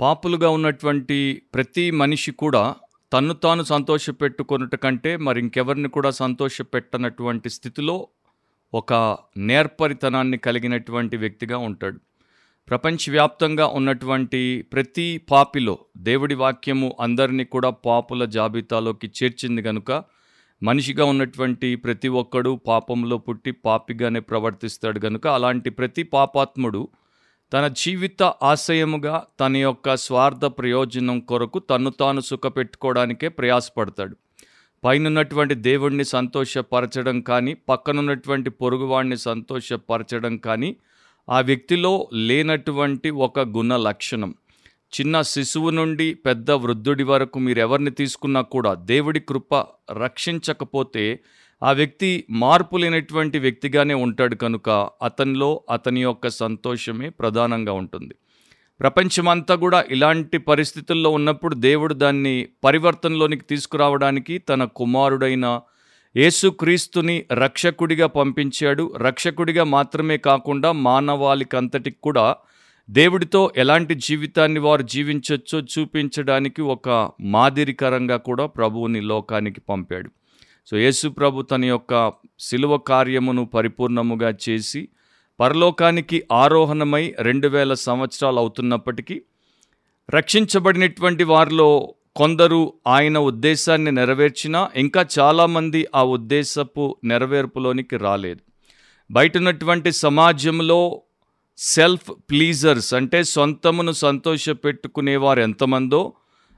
పాపులుగా ఉన్నటువంటి ప్రతి మనిషి కూడా తన్ను తాను సంతోషపెట్టుకొనుట కంటే మరి ఇంకెవరిని కూడా సంతోషపెట్టనటువంటి స్థితిలో ఒక నేర్పరితనాన్ని కలిగినటువంటి వ్యక్తిగా ఉంటాడు. ప్రపంచవ్యాప్తంగా ఉన్నటువంటి ప్రతి పాపిలో దేవుడి వాక్యము అందరినీ కూడా పాపుల జాబితాలోకి చేర్చింది కనుక మనిషిగా ఉన్నటువంటి ప్రతి ఒక్కడు పాపంలో పుట్టి పాపిగానే ప్రవర్తిస్తాడు కనుక అలాంటి ప్రతి పాపాత్ముడు తన జీవిత ఆశయముగా తన యొక్క స్వార్థ ప్రయోజనం కొరకు తను తాను సుఖపెట్టుకోవడానికే ప్రయాసపడతాడు. పైనున్నటువంటి దేవుణ్ణి సంతోషపరచడం కానీ పక్కనున్నటువంటి పొరుగువాడిని సంతోషపరచడం కానీ ఆ వ్యక్తిలో లేనటువంటి ఒక గుణ లక్షణం. చిన్న శిశువు నుండి పెద్ద వృద్ధుడి వరకు మీరు ఎవరిని తీసుకున్నా కూడా దేవుడి కృప రక్షించకపోతే ఆ వ్యక్తి మార్పు లేనటువంటి వ్యక్తిగానే ఉంటాడు కనుక అతనిలో అతని యొక్క సంతోషమే ప్రధానంగా ఉంటుంది. ప్రపంచమంతా కూడా ఇలాంటి పరిస్థితుల్లో ఉన్నప్పుడు దేవుడు దాన్ని పరివర్తనలోనికి తీసుకురావడానికి తన కుమారుడైన యేసుక్రీస్తుని రక్షకుడిగా పంపించాడు. రక్షకుడిగా మాత్రమే కాకుండా మానవాళికంతటికి కూడా దేవుడితో ఎలాంటి జీవితాన్ని వారు జీవించవచ్చో చూపించడానికి ఒక మాదిరికరంగా కూడా ప్రభువుని లోకానికి పంపాడు. సో యేసు ప్రభు తన యొక్క శిలువ కార్యమును పరిపూర్ణముగా చేసి పరలోకానికి ఆరోహణమై రెండు వేల సంవత్సరాలు అవుతున్నప్పటికీ రక్షించబడినటువంటి వారిలో కొందరు ఆయన ఉద్దేశాన్ని నెరవేర్చినా ఇంకా చాలామంది ఆ ఉద్దేశపు నెరవేర్పులోనికి రాలేదు. బయట ఉన్నటువంటి సమాజంలో సెల్ఫ్ ప్లీజర్స్ అంటే సొంతమును సంతోషపెట్టుకునేవారు ఎంతమందో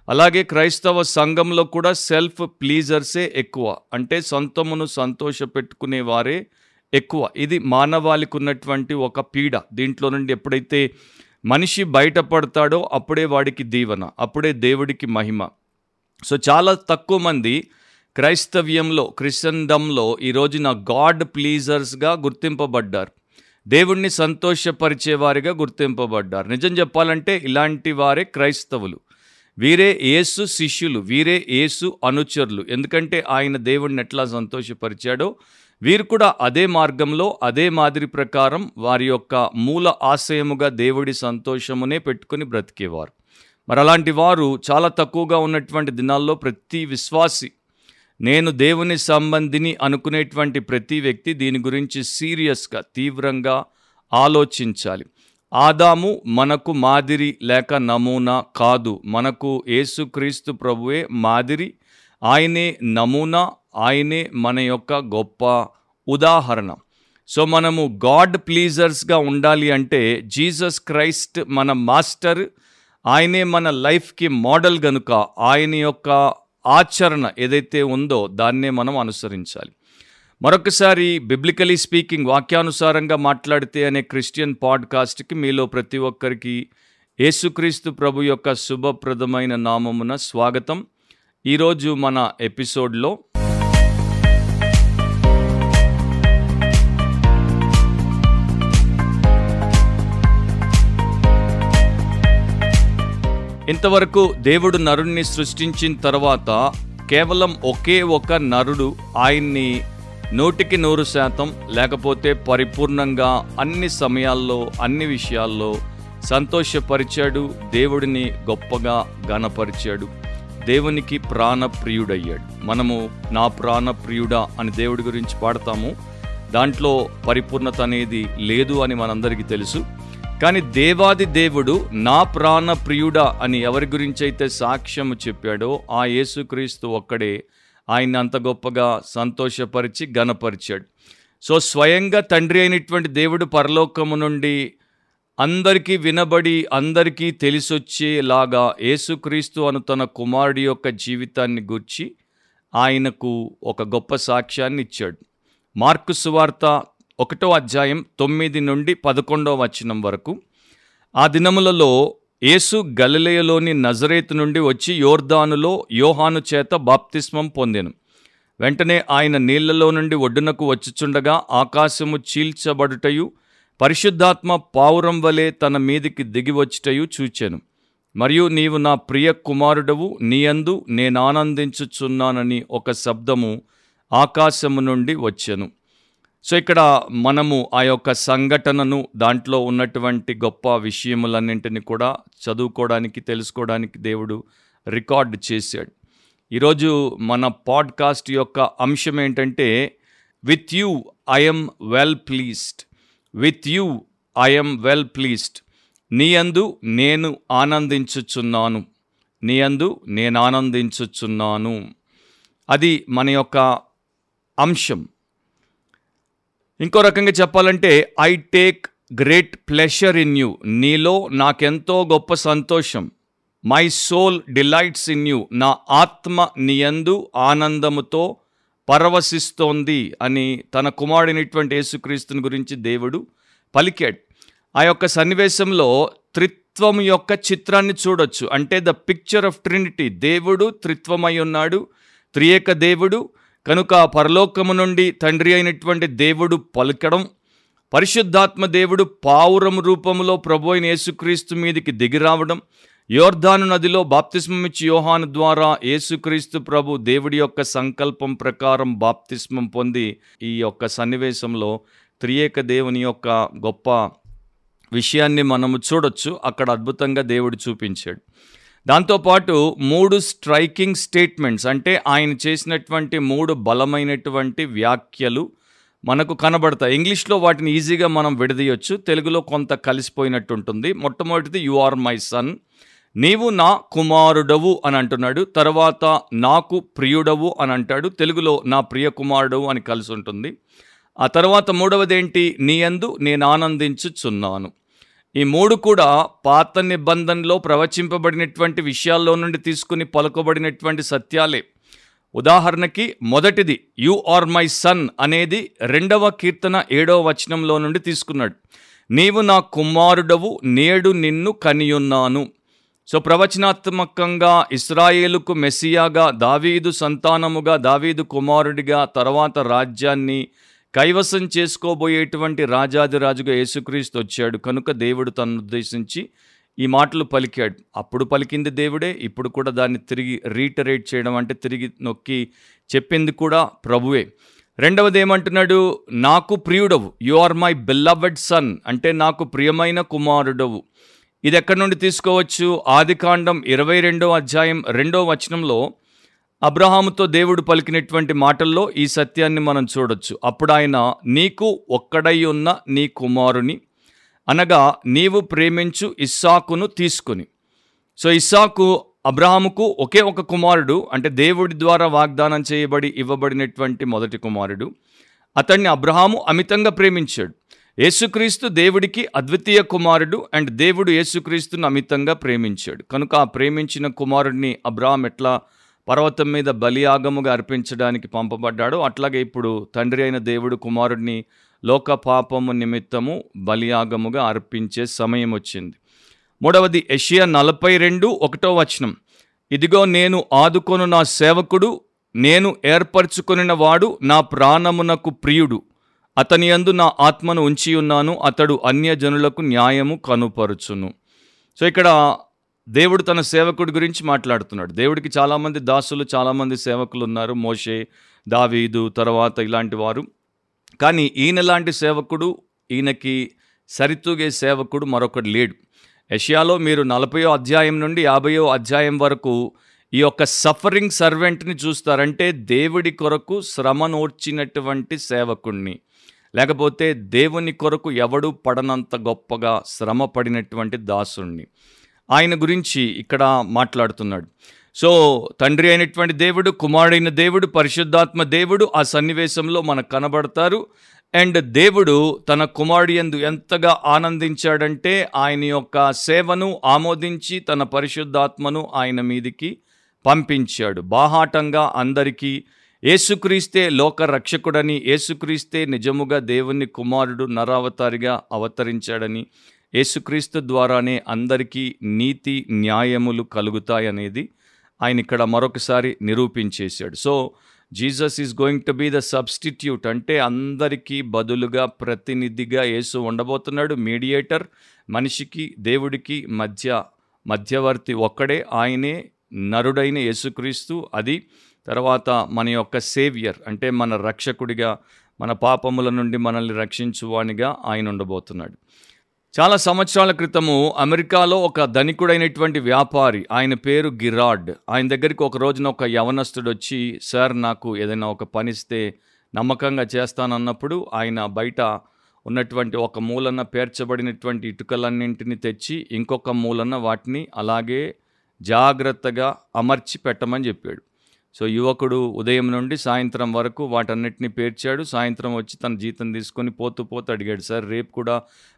అలాగే క్రైస్తవ సంఘంలో కూడా సెల్ఫ్ ప్లీజర్సే ఎక్కువ. అంటే సొంతమును సంతోష పెట్టుకునేవారే ఎక్కువ. ఇది మానవాళికి ఉన్నటువంటి ఒక పీడ. దీంట్లో నుండి ఎప్పుడైతే మనిషి బయటపడతాడో అప్పుడే వాడికి దీవెన అప్పుడే దేవుడికి మహిమ. సో చాలా తక్కువ మంది క్రైస్తవ్యంలో క్రిస్టందంలో ఈ రోజున గాడ్ ప్లీజర్స్గా గుర్తింపబడ్డారు. దేవుణ్ణి సంతోషపరిచేవారిగా గుర్తింపబడ్డారు. నిజం చెప్పాలంటే ఇలాంటి వారే క్రైస్తవులు. వీరే యేసు శిష్యులు వీరే యేసు అనుచరులు. ఎందుకంటే ఆయన దేవుణ్ణి ఎట్లా సంతోషపరిచాడో వీరు కూడా అదే మార్గంలో అదే మాదిరి ప్రకారం వారి యొక్క మూల ఆశయముగా దేవుడి సంతోషమునే పెట్టుకుని బ్రతికేవారు. మరి అలాంటి వారు చాలా తక్కువగా ఉన్నటువంటి దినాల్లో ప్రతి విశ్వాసి నేను దేవుని సంబంధిని అనుకునేటువంటి ప్రతి వ్యక్తి దీని గురించి సీరియస్గా తీవ్రంగా ఆలోచించాలి. ఆదాము మనకు మాదిరి లేక నమూనా కాదు. మనకు యేసుక్రీస్తు ప్రభువే మాదిరి. ఆయనే నమూనా ఆయనే మన యొక్క గొప్ప ఉదాహరణ. సో మనము గాడ్ ప్లీజర్స్గా ఉండాలి అంటే జీసస్ క్రైస్ట్ మన మాస్టర్. ఆయనే మన లైఫ్కి మోడల్ గనుక ఆయన యొక్క ఆచరణ ఏదైతే ఉందో దాన్నే మనం అనుసరించాలి. మరొకసారి బిబ్లికలీ స్పీకింగ్ వాక్యానుసారంగా మాట్లాడితే అనే క్రిస్టియన్ పాడ్కాస్ట్కి మీలో ప్రతి ఒక్కరికి యేసుక్రీస్తు ప్రభు యొక్క శుభప్రదమైన నామమున స్వాగతం. ఈరోజు మన ఎపిసోడ్లో ఇంతవరకు దేవుడు నరుణ్ణి సృష్టించిన తర్వాత కేవలం ఒకే ఒక నరుడు ఆయన్ని నూటికి నూరు శాతం లేకపోతే పరిపూర్ణంగా అన్ని సమయాల్లో అన్ని విషయాల్లో సంతోషపరిచాడు దేవుడిని గొప్పగా గణపరిచాడు దేవునికి ప్రాణప్రియుడయ్యాడు. మనము నా ప్రాణప్రియుడా అని దేవుడి గురించి పాడతాము. దాంట్లో పరిపూర్ణత అనేది లేదు అని మనందరికీ తెలుసు. కానీ దేవాది దేవుడు నా ప్రాణప్రియుడా అని ఎవరి గురించి అయితే సాక్ష్యము చెప్పాడో ఆ యేసుక్రీస్తు ఒక్కడే ఆయన అంత గొప్పగా సంతోషపరిచి గణపరిచాడు సో స్వయంగా తండ్రి అయినటువంటి దేవుడు పరలోకము నుండి అందరికీ వినబడి అందరికీ తెలిసొచ్చేలాగా యేసుక్రీస్తు అను తన కుమారుడి యొక్క జీవితాన్ని గూర్చి ఆయనకు ఒక గొప్ప సాక్ష్యాన్ని ఇచ్చాడు. మార్కు సువార్త ఒకటో అధ్యాయం తొమ్మిది నుండి పదకొండవ వచనం వరకు ఆ దినములలో యేసు గలిలయలోని నజరేతు నుండి వచ్చి యోర్దానులో యోహాను చేత బాప్తిస్మం పొందెను. వెంటనే ఆయన నీళ్ళలో నుండి ఒడ్డునకు వచ్చుచుండగా ఆకాశము చీల్చబడుటయు పరిశుద్ధాత్మ పావురం వలె తన మీదికి దిగివచ్చుటయు చూచెను. మరియు నీవు నా ప్రియ కుమారుడవు నీయందు నేనానందించుచున్నానని ఒక శబ్దము ఆకాశము నుండి వచ్చెను. సో ఇక్కడ మనము ఆ యొక్క సంఘటనను దాంట్లో ఉన్నటువంటి గొప్ప విషయములన్నింటినీ కూడా చదువుకోవడానికి తెలుసుకోవడానికి దేవుడు రికార్డ్ చేశాడు. ఈరోజు మన పాడ్కాస్ట్ యొక్క అంశం ఏంటంటే with you I'm well pleased with you I'm well pleased నీ అందు నేను ఆనందించుచున్నాను. నీ అందు నేను ఆనందించుచున్నాను. అది మన యొక్క అంశం. ఇంకో రకంగా చెప్పాలంటే I take great pleasure in you నీలో నాకెంతో గొప్ప సంతోషం. My soul delights in you నా ఆత్మ నీయందు ఆనందముతో పరవశిస్తోంది అని తన కుమారుడినటువంటి యేసుక్రీస్తుని గురించి దేవుడు పలికాడు. ఆ యొక్క సన్నివేశంలో త్రిత్వం యొక్క చిత్రాన్ని చూడొచ్చు. అంటే ద పిక్చర్ ఆఫ్ ట్రినిటీ దేవుడు త్రిత్వమై ఉన్నాడు. త్రియేక దేవుడు కనుక పరలోకము నుండి తండ్రి అయినటువంటి దేవుడు పలకడం పరిశుద్ధాత్మ దేవుడు పావురం రూపంలో ప్రభు అయిన యేసుక్రీస్తు మీదికి దిగిరావడం యోర్ధాను నదిలో బాప్తిస్మం ఇచ్చి యోహాను ద్వారా యేసుక్రీస్తు ప్రభు దేవుడి యొక్క సంకల్పం ప్రకారం బాప్తిస్మం పొంది ఈ యొక్క సన్నివేశంలో త్రియేక దేవుని యొక్క గొప్ప విషయాన్ని మనము చూడొచ్చు. అక్కడ అద్భుతంగా దేవుడు చూపించాడు. దాంతోపాటు మూడు స్ట్రైకింగ్ స్టేట్మెంట్స్ అంటే ఆయన చేసినటువంటి మూడు బలమైనటువంటి వ్యాఖ్యలు మనకు కనబడతాయి. ఇంగ్లీష్లో వాటిని ఈజీగా మనం విడదీయొచ్చు. తెలుగులో కొంత కలిసిపోయినట్టు ఉంటుంది మొట్టమొదటిది యు ఆర్ మై సన్. నీవు నా కుమారుడవు అని అంటున్నాడు. తర్వాత నాకు ప్రియుడవు అని అంటాడు. తెలుగులో నా ప్రియ కుమారుడవు అని కలిసి ఉంటుంది. ఆ తర్వాత మూడవది ఏంటి నీ యందు నేను ఆనందించుచున్నాను. ఈ మూడు కూడా పాత నిబంధనలో ప్రవచింపబడినటువంటి విషయాల్లో నుండి తీసుకుని పలుకబడినటువంటి సత్యాలే. ఉదాహరణకి మొదటిది యు ఆర్ మై సన్ అనేది రెండవ కీర్తన ఏడవ వచనంలో నుండి తీసుకున్నాడు. నీవు నా కుమారుడవు నేడు నిన్ను కనియున్నాను. సో ప్రవచనాత్మకంగా ఇస్రాయేలుకు మెస్సియాగా దావీదు సంతానముగా దావీదు కుమారుడిగా తర్వాత రాజ్యాన్ని కైవసం చేసుకోబోయేటువంటి రాజాదిరాజుగా యేసుక్రీస్తు వచ్చాడు. కనుక దేవుడు తనను ఉద్దేశించి ఈ మాటలు పలికాడు. అప్పుడు పలికింది దేవుడే ఇప్పుడు కూడా దాన్ని తిరిగి రీటరేట్ చేయడం అంటే తిరిగి నొక్కి చెప్పింది కూడా ప్రభువే. రెండవది ఏమంటున్నాడు నాకు ప్రియుడవు. You are my beloved son అంటే నాకు ప్రియమైన కుమారుడవు. ఇది ఎక్కడి నుండి తీసుకోవచ్చు? ఆదికాండం ఇరవై రెండో అధ్యాయం రెండో వచనంలో అబ్రహాముతో దేవుడు పలికినటువంటి మాటల్లో ఈ సత్యాన్ని మనం చూడొచ్చు. అప్పుడు ఆయన నీకు ఒక్కడై ఉన్న నీ కుమారుని అనగా నీవు ప్రేమించు ఇస్సాకును తీసుకుని. సో ఇస్సాకు అబ్రహాముకు ఒకే ఒక కుమారుడు అంటే దేవుడి ద్వారా వాగ్దానం చేయబడి ఇవ్వబడినటువంటి మొదటి కుమారుడు. అతన్ని అబ్రహాము అమితంగా ప్రేమించాడు. యేసుక్రీస్తు దేవుడికి అద్వితీయ కుమారుడు అండ్ దేవుడు యేసుక్రీస్తును అమితంగా ప్రేమించాడు. కనుక ఆ ప్రేమించిన కుమారుడిని అబ్రహాం ఎట్లా పర్వతం మీద బలియాగముగా అర్పించడానికి పంపబడ్డాడు. అట్లాగే ఇప్పుడు తండ్రి అయిన దేవుడు కుమారుడిని లోక పాపము నిమిత్తము బలియాగముగా అర్పించే సమయం వచ్చింది. మూడవది ఎషియా నలభై రెండు ఒకటో వచనం. ఇదిగో నేను ఆదుకొను నా సేవకుడు నేను ఏర్పరచుకొనిన వాడు నా ప్రాణమునకు ప్రియుడు. అతని యందు నా ఆత్మను ఉంచి ఉన్నాను అతడు అన్యజనులకు న్యాయము కనుపరుచును. సో ఇక్కడ దేవుడు తన సేవకుడి గురించి మాట్లాడుతున్నాడు. దేవుడికి చాలామంది దాసులు చాలామంది సేవకులు ఉన్నారు మోషే దావీదు తర్వాత ఇలాంటి వారు. కానీ ఈయన లాంటి సేవకుడు ఈయనకి సరితూగే సేవకుడు మరొకడు లేడు. యషియాలో మీరు నలభయో అధ్యాయం నుండి యాభయో అధ్యాయం వరకు ఈ యొక్క సఫరింగ్ సర్వెంట్ని చూస్తారంటే దేవుడి కొరకు శ్రమనోర్చినటువంటి సేవకుణ్ణి. లేకపోతే దేవుని కొరకు ఎవడు పడనంత గొప్పగా శ్రమ పడినటువంటి దాసుణ్ణి. ఆయన గురించి ఇక్కడ మాట్లాడుతున్నాడు. సో తండ్రి అయినటువంటి దేవుడు కుమారుడైన దేవుడు పరిశుద్ధాత్మ దేవుడు ఆ సన్నివేశంలో మనకు కనబడతారు. అండ్ దేవుడు తన కుమారుడి ఎందు ఎంతగా ఆనందించాడంటే ఆయన యొక్క సేవను ఆమోదించి తన పరిశుద్ధాత్మను ఆయన మీదికి పంపించాడు. బాహాటంగా అందరికీ ఏసుక్రీస్తే లోక రక్షకుడని ఏసుక్రీస్తే నిజముగా దేవుని కుమారుడు నరావతారిగా అవతరించాడని యేసుక్రీస్తు ద్వారానే అందరికీ నీతి న్యాయములు కలుగుతాయనేది ఆయన ఇక్కడ మరొకసారి నిరూపించేశాడు. So Jesus is going to be the substitute. అంటే అందరికీ బదులుగా ప్రతినిధిగా యేసు ఉండబోతున్నాడు. మీడియేటర్ మనిషికి దేవుడికి మధ్య మధ్యవర్తి ఒక్కడే. ఆయనే నరుడైన యేసుక్రీస్తు. అది తర్వాత మన యొక్క సేవియర్ అంటే మన రక్షకుడిగా మన పాపముల నుండి మనల్ని రక్షించువానిగా ఆయన ఉండబోతున్నాడు. చాలా సంవత్సరాల క్రితము అమెరికాలో ఒక ధనికుడైనటువంటి వ్యాపారి ఆయన పేరు గిరాడ్. ఆయన దగ్గరికి ఒక రోజున ఒక యవనస్తుడు వచ్చి సార్ నాకు ఏదైనా ఒక పని ఇస్తే నమ్మకంగా చేస్తానన్నప్పుడు ఆయన బయట ఉన్నటువంటి ఒక మూలన పేర్చబడినటువంటి ఇటుకలన్నింటిని తెచ్చి ఇంకొక మూలన వాటిని అలాగే జాగ్రత్తగా అమర్చి పెట్టమని చెప్పాడు. సో యువకుడు ఉదయం నుండి సాయంత్రం వరకు వాటన్నిటిని పేర్చాడు. సాయంత్రం వచ్చి తన జీతం తీసుకొని పోతూ పోతూ అడిగాడు సార్ రేపు కూడా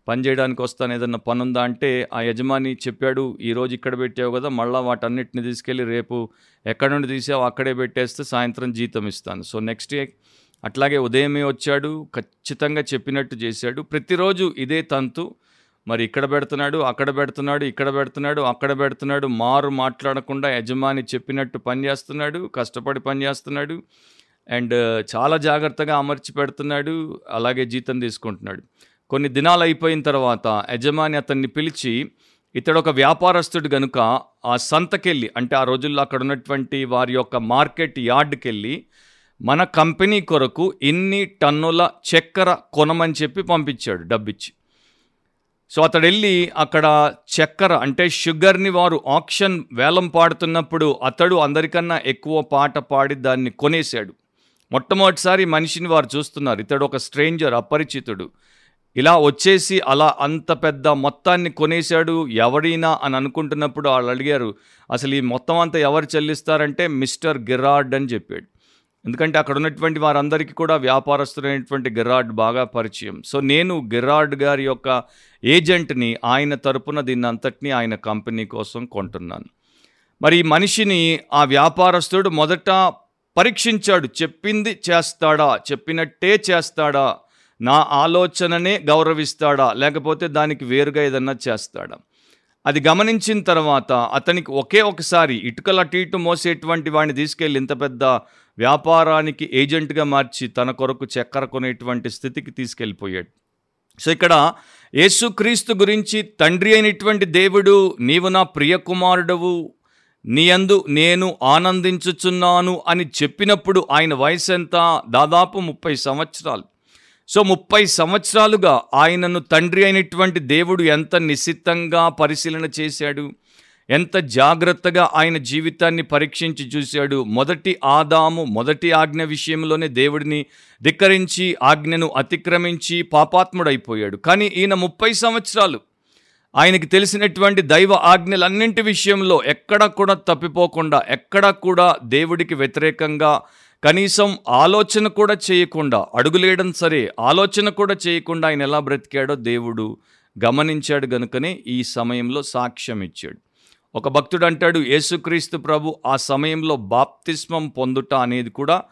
పని చేయడానికి వస్తాను ఏదన్నా పని ఉందా అంటే ఆ యజమాని చెప్పాడు ఈరోజు ఇక్కడ పెట్టావు కదా మళ్ళీ వాటన్నిటిని తీసుకెళ్ళి రేపు ఎక్కడ నుండి తీసావు అక్కడే పెట్టేస్తే సాయంత్రం జీతం ఇస్తాను. సో నెక్స్ట్ అట్లాగే ఉదయమే వచ్చాడు ఖచ్చితంగా చెప్పినట్టు చేశాడు. ప్రతిరోజు ఇదే తంతు మరి ఇక్కడ పెడుతున్నాడు అక్కడ పెడుతున్నాడు ఇక్కడ పెడుతున్నాడు అక్కడ పెడుతున్నాడు మారు మాట్లాడకుండా యజమాని చెప్పినట్టు పని చేస్తున్నాడు కష్టపడి పని చేస్తున్నాడు అండ్ uh, చాలా జాగ్రత్తగా అమర్చి పెడుతున్నాడు అలాగే జీతం తీసుకుంటున్నాడు. కొన్ని దినాలు అయిపోయిన తర్వాత యజమాని అతన్ని పిలిచి ఇతడు ఒక వ్యాపారస్తుడు గనుక ఆ సంతకెళ్ళి అంటే ఆ రోజుల్లో అక్కడ ఉన్నటువంటి వారి యొక్క మార్కెట్ యార్డ్కి వెళ్ళి మన కంపెనీ కొరకు ఇన్ని టన్నుల చక్కెర కొనమని చెప్పి పంపించాడు డబ్బిచ్చి. సో అతడు వెళ్ళి అక్కడ చక్కెర అంటే షుగర్ని వారు ఆక్షన్ వేలం పాడుతున్నప్పుడు అతడు అందరికన్నా ఎక్కువ పాట పాడి దాన్ని కొనేశాడు. మొట్టమొదటిసారి మనిషిని వారు చూస్తున్నారు. ఇతడు ఒక స్ట్రేంజర్ అపరిచితుడు. ఇలా వచ్చేసి అలా అంత పెద్ద మొత్తాన్ని కొనేశాడు ఎవడైనా అని అనుకుంటున్నప్పుడు వాళ్ళు అడిగారు అసలు ఈ మొత్తం అంతా ఎవరు చెల్లిస్తారంటే మిస్టర్ గిరార్డ్ అని చెప్పాడు. ఎందుకంటే అక్కడ ఉన్నటువంటి వారందరికీ కూడా వ్యాపారస్తులైనటువంటి గిరార్డ్ బాగా పరిచయం. సో నేను గిరార్డ్ గారి యొక్క ఏజెంట్ని ఆయన తరపున దీన్ని అంతటినీ ఆయన కంపెనీ కోసం కొంటున్నాను. మరి మనిషిని ఆ వ్యాపారస్తుడు మొదట పరీక్షించాడు. చెప్పింది చేస్తాడా? చెప్పినట్టే చేస్తాడా? నా ఆలోచననే గౌరవిస్తాడా? లేకపోతే దానికి వేరుగా ఏదన్నా చేస్తాడా? అది గమనించిన తర్వాత అతనికి ఒకే ఒకసారి ఇటుకల అటు ఇటు మోసేటువంటి వాడిని తీసుకెళ్ళి ఇంత పెద్ద వ్యాపారానికి ఏజెంట్గా మార్చి తన కొరకు చక్కెర కొనేటువంటి స్థితికి తీసుకెళ్ళిపోయాడు. సో ఇక్కడ యేసుక్రీస్తు గురించి తండ్రి అయినటువంటి దేవుడు నీవు నా ప్రియ కుమారుడవు నీ యందు నేను ఆనందించుచున్నాను అని చెప్పినప్పుడు ఆయన వయసు ఎంత? దాదాపు ముప్పై సంవత్సరాలు. సో ముప్పై సంవత్సరాలుగా ఆయనను తండ్రి అయినటువంటి దేవుడు ఎంత నిశ్చితంగా పరిశీలన చేశాడు? ఎంత జాగ్రత్తగా ఆయన జీవితాన్ని పరీక్షించి చూశాడు. మొదటి ఆదాము మొదటి ఆజ్ఞ విషయంలోనే దేవుడిని ధిక్కరించి ఆజ్ఞను అతిక్రమించి పాపాత్ముడైపోయాడు. కానీ ఈయన ముప్పై సంవత్సరాలు ఆయనకి తెలిసినటువంటి దైవ ఆజ్ఞలన్నింటి విషయంలో ఎక్కడా కూడా తప్పిపోకుండా ఎక్కడా కూడా దేవుడికి వ్యతిరేకంగా కనీసం ఆలోచన కూడా చేయకుండా అడుగులేయడం సరే ఆలోచన కూడా చేయకుండా ఆయన ఎలా బ్రతికాడో దేవుడు గమనించాడు గనుకనే ఈ సమయంలో సాక్ష్యం ఇచ్చాడు ఒక భక్తుడు అంటాడు యేసుక్రీస్తు ప్రభు ఆ సమయంలో బాప్తిస్మం పొందుట అనేది కూడా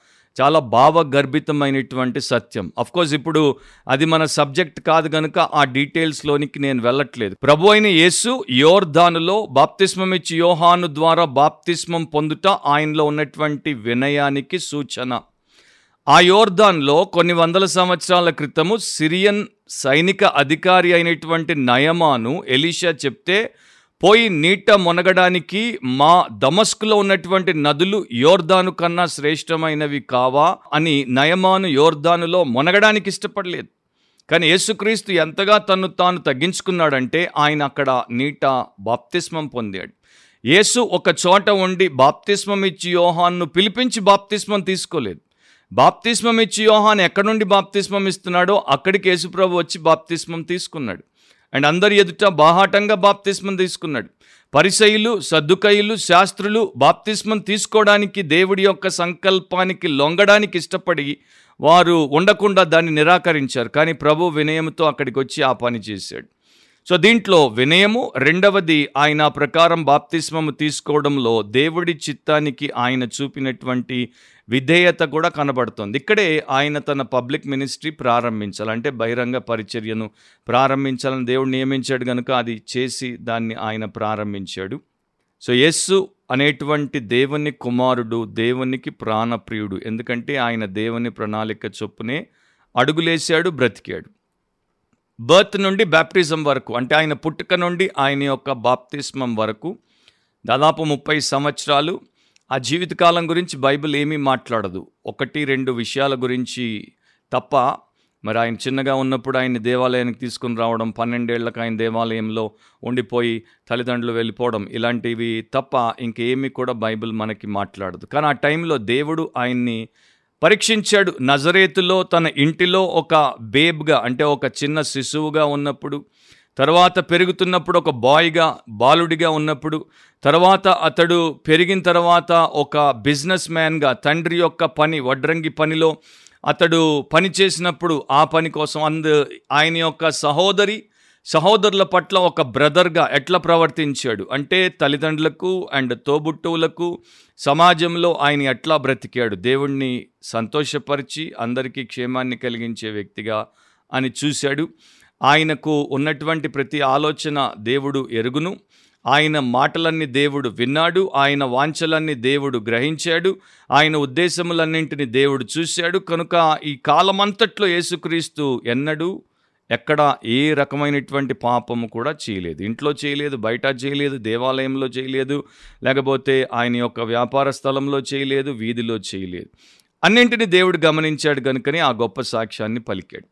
చాలా భావగర్భితమైనటువంటి సత్యం. కోర్స్ ఇప్పుడు అది మన సబ్జెక్ట్ కాదు కనుక ఆ డీటెయిల్స్లోనికి నేను వెళ్ళట్లేదు. ప్రభు అయిన యేసు యోర్ధానులో బాప్తిస్మం ఇచ్చి యోహాను ద్వారా బాప్తిస్మం పొందుట ఆయనలో ఉన్నటువంటి వినయానికి సూచన. ఆ యోర్ధాన్లో కొన్ని వందల సంవత్సరాల క్రితము సిరియన్ సైనిక అధికారి అయినటువంటి నయమాను ఎలీషా చెప్తే పోయి నీట మునగడానికి మా దమస్కులో ఉన్నటువంటి నదులు యోర్దాను కన్నా శ్రేష్టమైనవి కావా అని నయమాను యోర్దానులో మునగడానికి ఇష్టపడలేదు. కానీ యేసుక్రీస్తు ఎంతగా తను తాను తగ్గించుకున్నాడంటే ఆయన అక్కడ నీట బాప్తిస్మం పొందాడు. యేసు ఒక చోట ఉండి బాప్తిస్మం ఇచ్చి యోహాన్ను పిలిపించి బాప్తిస్మం తీసుకోలేదు. బాప్తిస్మం ఇచ్చి యోహాన్ ఎక్కడుండి బాప్తిస్మం ఇస్తున్నాడో అక్కడికి యేసుప్రభు వచ్చి బాప్తిస్మం తీసుకున్నాడు. అండ్ అందరి ఎదుట బాహాటంగా బాప్తిస్మం తీసుకున్నాడు. పరిసయులు సద్దుకయులు శాస్త్రులు బాప్తిస్మం తీసుకోవడానికి దేవుడి యొక్క సంకల్పానికి లొంగడానికి ఇష్టపడి వారు ఉండకుండా దాన్ని నిరాకరించారు. కానీ ప్రభు వినయంతో అక్కడికి వచ్చి ఆ పని చేశాడు. సో దీంట్లో వినయము రెండవది ఆయన ప్రకారం బాప్తిస్మము తీసుకోవడంలో దేవుడి చిత్తానికి ఆయన చూపినటువంటి విధేయత కూడా కనబడుతోంది. ఇక్కడే ఆయన తన పబ్లిక్ మినిస్ట్రీ ప్రారంభించాలి. అంటే బహిరంగ పరిచర్యను ప్రారంభించాలని దేవుడు నియమించాడు కనుక అది చేసి దాన్ని ఆయన ప్రారంభించాడు. సో యస్సు అనేటువంటి దేవుని కుమారుడు దేవునికి ప్రాణప్రియుడు. ఎందుకంటే ఆయన దేవుని ప్రణాళిక చొప్పునే అడుగులేశాడు బ్రతికాడు. బర్త్ నుండి బ్యాప్టిజం వరకు అంటే ఆయన పుట్టుక నుండి ఆయన యొక్క బాప్తిస్మం వరకు దాదాపు ముప్పై సంవత్సరాలు ఆ జీవితకాలం గురించి బైబిల్ ఏమీ మాట్లాడదు. ఒకటి రెండు విషయాల గురించి తప్ప మరి ఆయన చిన్నగా ఉన్నప్పుడు ఆయన దేవాలయానికి తీసుకుని రావడం పన్నెండేళ్ళకు ఆయన దేవాలయంలో ఉండిపోయి తల్లిదండ్రులు వెళ్ళిపోవడం ఇలాంటివి తప్ప ఇంకేమీ కూడా బైబిల్ మనకి మాట్లాడదు. కానీ ఆ టైంలో దేవుడు ఆయన్ని పరీక్షించాడు. నజరేతులో తన ఇంటిలో ఒక బేబ్గా అంటే ఒక చిన్న శిశువుగా ఉన్నప్పుడు తర్వాత పెరుగుతున్నప్పుడు ఒక బాయ్గా బాలుడిగా ఉన్నప్పుడు తర్వాత అతడు పెరిగిన తర్వాత ఒక బిజినెస్ మ్యాన్గా తండ్రి యొక్క పని వడ్రంగి పనిలో అతడు పని చేసినప్పుడు ఆ పని కోసం అందు ఆయన యొక్క సహోదరి సహోదరుల పట్ల ఒక బ్రదర్గా ఎట్లా ప్రవర్తించాడు? అంటే తల్లిదండ్రులకు అండ్ తోబుట్టువులకు సమాజంలో ఆయన ఎట్లా బ్రతికాడు? దేవుణ్ణి సంతోషపరిచి అందరికీ క్షేమాన్ని కలిగించే వ్యక్తిగా అని చూశాడు. ఆయనకు ఉన్నటువంటి ప్రతి ఆలోచన దేవుడు ఎరుగును. ఆయన మాటలన్నీ దేవుడు విన్నాడు. ఆయన వాంఛలన్నీ దేవుడు గ్రహించాడు. ఆయన ఉద్దేశములన్నింటినీ దేవుడు చూశాడు. కనుక ఈ కాలమంతట్లో యేసుక్రీస్తు ఎన్నడూ ఎక్కడ ఏ రకమైనటువంటి పాపము కూడా చేయలేదు. ఇంట్లో చేయలేదు బయట చేయలేదు దేవాలయంలో చేయలేదు లేకపోతే ఆయన యొక్క వ్యాపార స్థలంలో చేయలేదు వీధిలో చేయలేదు. అన్నింటినీ దేవుడు గమనించాడు కనుకనే ఆ గొప్ప సాక్ష్యాన్ని పలికాడు.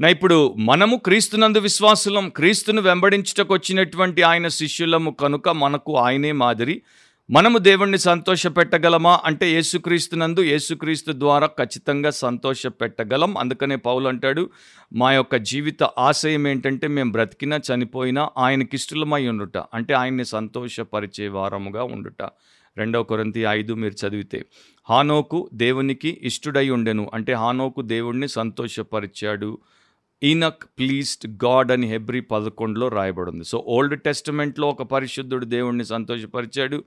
నా ఇప్పుడు మనము క్రీస్తునందు విశ్వాసులం క్రీస్తును వెంబడించుటకు వచ్చినటువంటి ఆయన శిష్యులము కనుక మనకు ఆయనే మాదిరి మనము దేవుణ్ణి సంతోషపెట్టగలమా? అంటే యేసుక్రీస్తునందు యేసుక్రీస్తు ద్వారా ఖచ్చితంగా సంతోష పెట్టగలం అందుకనే పౌలు అంటాడు మా యొక్క జీవిత ఆశయం ఏంటంటే మేము బ్రతికినా చనిపోయినా ఆయనకిష్టలమై ఉండుట అంటే ఆయన్ని సంతోషపరిచే వారముగా ఉండుట. రెండవ కొరంతి ఐదు మీరు చదివితే హానోకు దేవునికి ఇష్టుడై ఉండెను. అంటే హానోకు దేవుణ్ణి సంతోషపరిచాడు. ఈనక్ ప్లీస్డ్ గాడ్ అని హెబ్రి పదకొండులో రాయబడింది. సో ఓల్డ్ టెస్టిమెంట్లో ఒక పరిశుద్ధుడు దేవుణ్ణి సంతోషపరిచాడు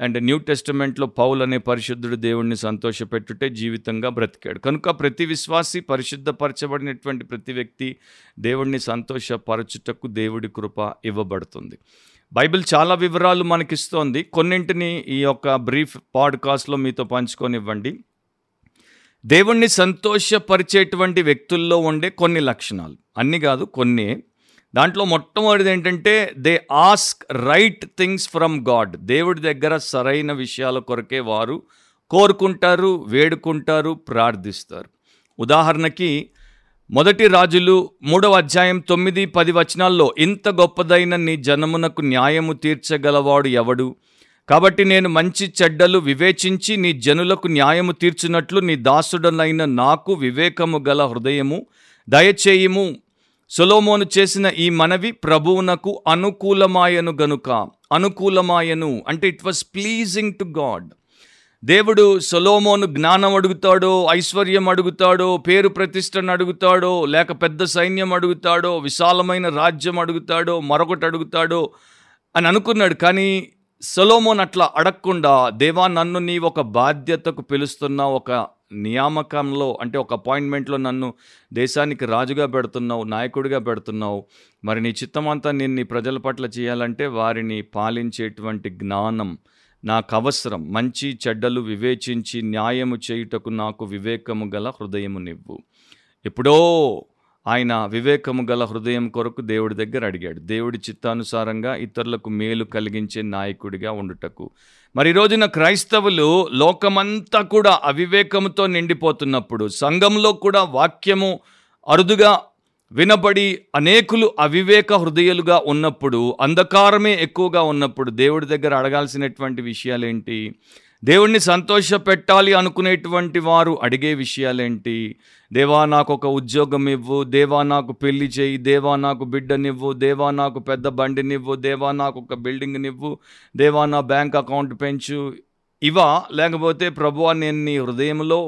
అండ్ న్యూ టెస్టమెంట్లో పౌల్ అనే పరిశుద్ధుడు దేవుణ్ణి సంతోషపెట్టుటే జీవితంగా బ్రతికాడు. కనుక ప్రతి విశ్వాసి పరిశుద్ధపరచబడినటువంటి ప్రతి వ్యక్తి దేవుణ్ణి సంతోషపరచుటకు దేవుడి కృప ఇవ్వబడుతుంది. బైబిల్ చాలా వివరాలు మనకిస్తోంది. కొన్నింటిని ఈ యొక్క బ్రీఫ్ పాడ్కాస్ట్లో మీతో పంచుకొని ఇవ్వండి దేవుణ్ణి సంతోషపరిచేటువంటి వ్యక్తుల్లో ఉండే కొన్ని లక్షణాలు. అన్నీ కాదు కొన్ని. దాంట్లో మొట్టమొదటిది ఏంటంటే they ask right things from God. దేవుడి దగ్గర సరైన విషయాల కొరకే వారు కోరుకుంటారు వేడుకుంటారు ప్రార్థిస్తారు. ఉదాహరణకి మొదటి రాజులు మూడవ అధ్యాయం తొమ్మిది పది వచనాల్లో ఇంత గొప్పదైన నీ జనమునకు న్యాయము తీర్చగలవాడు ఎవడు? కాబట్టి నేను మంచి చెడ్డలు వివేచించి నీ జనులకు న్యాయము తీర్చినట్లు నీ దాసుడనైన నాకు వివేకము గల హృదయము. దయచేయము. సొలోమోను చేసిన ఈ మనవి ప్రభువునకు అనుకూలమాయను గనుక. అనుకూలమాయను. అంటే it was pleasing to God దేవుడు సొలోమోను జ్ఞానం అడుగుతాడో ఐశ్వర్యం అడుగుతాడో పేరు ప్రతిష్టను అడుగుతాడో లేక పెద్ద సైన్యం అడుగుతాడో విశాలమైన రాజ్యం అడుగుతాడో మరొకటి అడుగుతాడో అని అనుకున్నాడు. కానీ సొలోమోన్ అట్లా అడగకుండా దేవా నన్ను నీ ఒక బాధ్యతకు పిలుస్తున్న ఒక నియామకంలో అంటే ఒక అపాయింట్మెంట్లో నన్ను దేశానికి రాజుగా పెడుతున్నావు నాయకుడిగా పెడుతున్నావు. మరి నీ చిత్తమంతా నేను నీ ప్రజల పట్ల చేయాలంటే వారిని పాలించేటువంటి జ్ఞానం నాకు అవసరం. మంచి చెడ్డలు వివేచించి న్యాయము చేయుటకు నాకు వివేకము గల హృదయము నివ్వు ఎప్పుడో ఆయన వివేకము గల హృదయం కొరకు దేవుడి దగ్గర అడిగాడు. దేవుడి చిత్తానుసారంగా ఇతరులకు మేలు కలిగించే నాయకుడిగా ఉండుటకు. మరి రోజున క్రైస్తవులు లోకమంతా కూడా అవివేకముతో నిండిపోతున్నప్పుడు సంఘంలో కూడా వాక్యము అరుదుగా వినబడి అనేకులు అవివేక హృదయాలుగా ఉన్నప్పుడు అంధకారమే ఎక్కువగా ఉన్నప్పుడు దేవుడి దగ్గర అడగాల్సినటువంటి విషయాలేంటి? దేవుణ్ణి సంతోషపెట్టాలి అనుకునేటువంటి వారు అడిగే విషయాలేంటి? దేవా నాకు ఒక ఉద్యోగం ఇవ్వు దేవా నాకు పెళ్ళి చేయి దేవా నాకు బిడ్డనివ్వు దేవా నాకు పెద్ద బండినివ్వు దేవా నాకు ఒక బిల్డింగ్నివ్వు దేవా నా బ్యాంక్ అకౌంట్ పెంచు. ఇవా లేకపోతే ప్రభువా నేను నీ హృదయంలో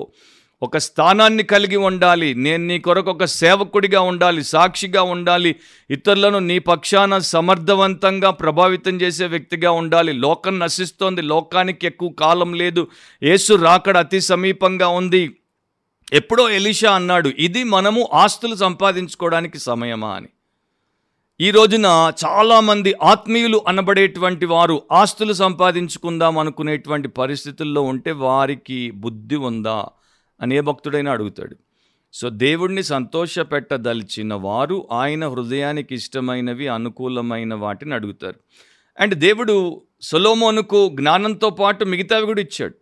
ఒక స్థానాన్ని కలిగి ఉండాలి. నేను నీ కొరకు ఒక సేవకుడిగా ఉండాలి సాక్షిగా ఉండాలి. ఇతరులను నీ పక్షాన సమర్థవంతంగా ప్రభావితం చేసే వ్యక్తిగా ఉండాలి. లోకం నశిస్తోంది లోకానికి ఎక్కువ కాలం లేదు. యేసు రాకడ అతి సమీపంగా ఉంది. ఎప్పుడో ఎలిషా అన్నాడు ఇది మనము ఆస్తులు సంపాదించుకోవడానికి సమయమా? అని. ఈ రోజున చాలామంది ఆత్మీయులు అనబడేటువంటి వారు ఆస్తులు సంపాదించుకుందాం అనుకునేటువంటి పరిస్థితుల్లో ఉంటే వారికి బుద్ధి ఉందా? అనే భక్తుడైనా అడుగుతాడు. సో దేవుణ్ణి సంతోషపెట్టదలిచిన వారు ఆయన హృదయానికి ఇష్టమైనవి అనుకూలమైన వాటిని అడుగుతారు. అండ్ దేవుడు సొలోమోనుకు జ్ఞానంతో పాటు మిగతావి కూడా ఇచ్చాడు.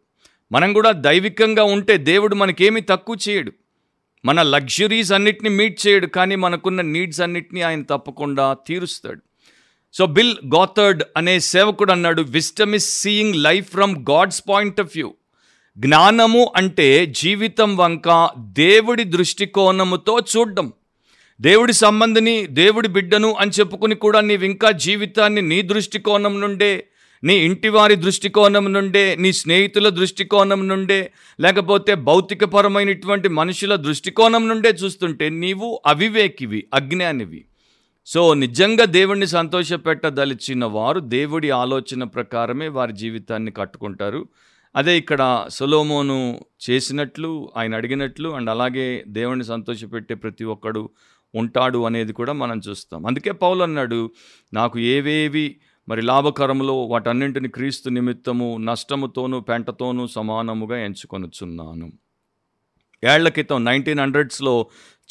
మనం కూడా దైవికంగా ఉంటే దేవుడు మనకేమీ తక్కువ చేయడు. మన లగ్జరీస్ అన్నిటిని మీట్ చేయడు కానీ మనకున్న నీడ్స్ అన్నిటినీ ఆయన తప్పకుండా తీరుస్తాడు. సో బిల్ గోథర్డ్ అనే సేవకుడు అన్నాడు wisdom is seeing life from God's point of view. జ్ఞానము అంటే జీవితం వంక దేవుడి దృష్టికోణముతో చూడడం. దేవుడి సంబంధిని దేవుడి బిడ్డను అని చెప్పుకుని కూడా నీవింకా జీవితాన్ని నీ దృష్టికోణం నుండే నీ ఇంటి వారి దృష్టికోణం నుండే నీ స్నేహితుల దృష్టికోణం నుండే లేకపోతే భౌతికపరమైనటువంటి మనుషుల దృష్టికోణం నుండే చూస్తుంటే నీవు అవివేకివి అజ్ఞానివి. సో నిజంగా దేవుణ్ణి సంతోషపెట్టదలిచిన వారు దేవుడి ఆలోచన ప్రకారమే వారి జీవితాన్ని కట్టుకుంటారు. అదే ఇక్కడ సొలోమోను చేసినట్లు ఆయన అడిగినట్లు అండ్ అలాగే దేవుణ్ణి సంతోషపెట్టే ప్రతి ఒక్కడు ఉంటాడు అనేది కూడా మనం చూస్తాం. అందుకే పౌలు అన్నాడు నాకు ఏవేవి మరి లాభకరములో వాటన్నింటిని క్రీస్తు నిమిత్తము నష్టముతోనూ పెంటతోనూ సమానముగా ఎంచుకొనుచున్నాను. ఏళ్ళ క్రితం నైన్టీన్ హండ్రెడ్స్లో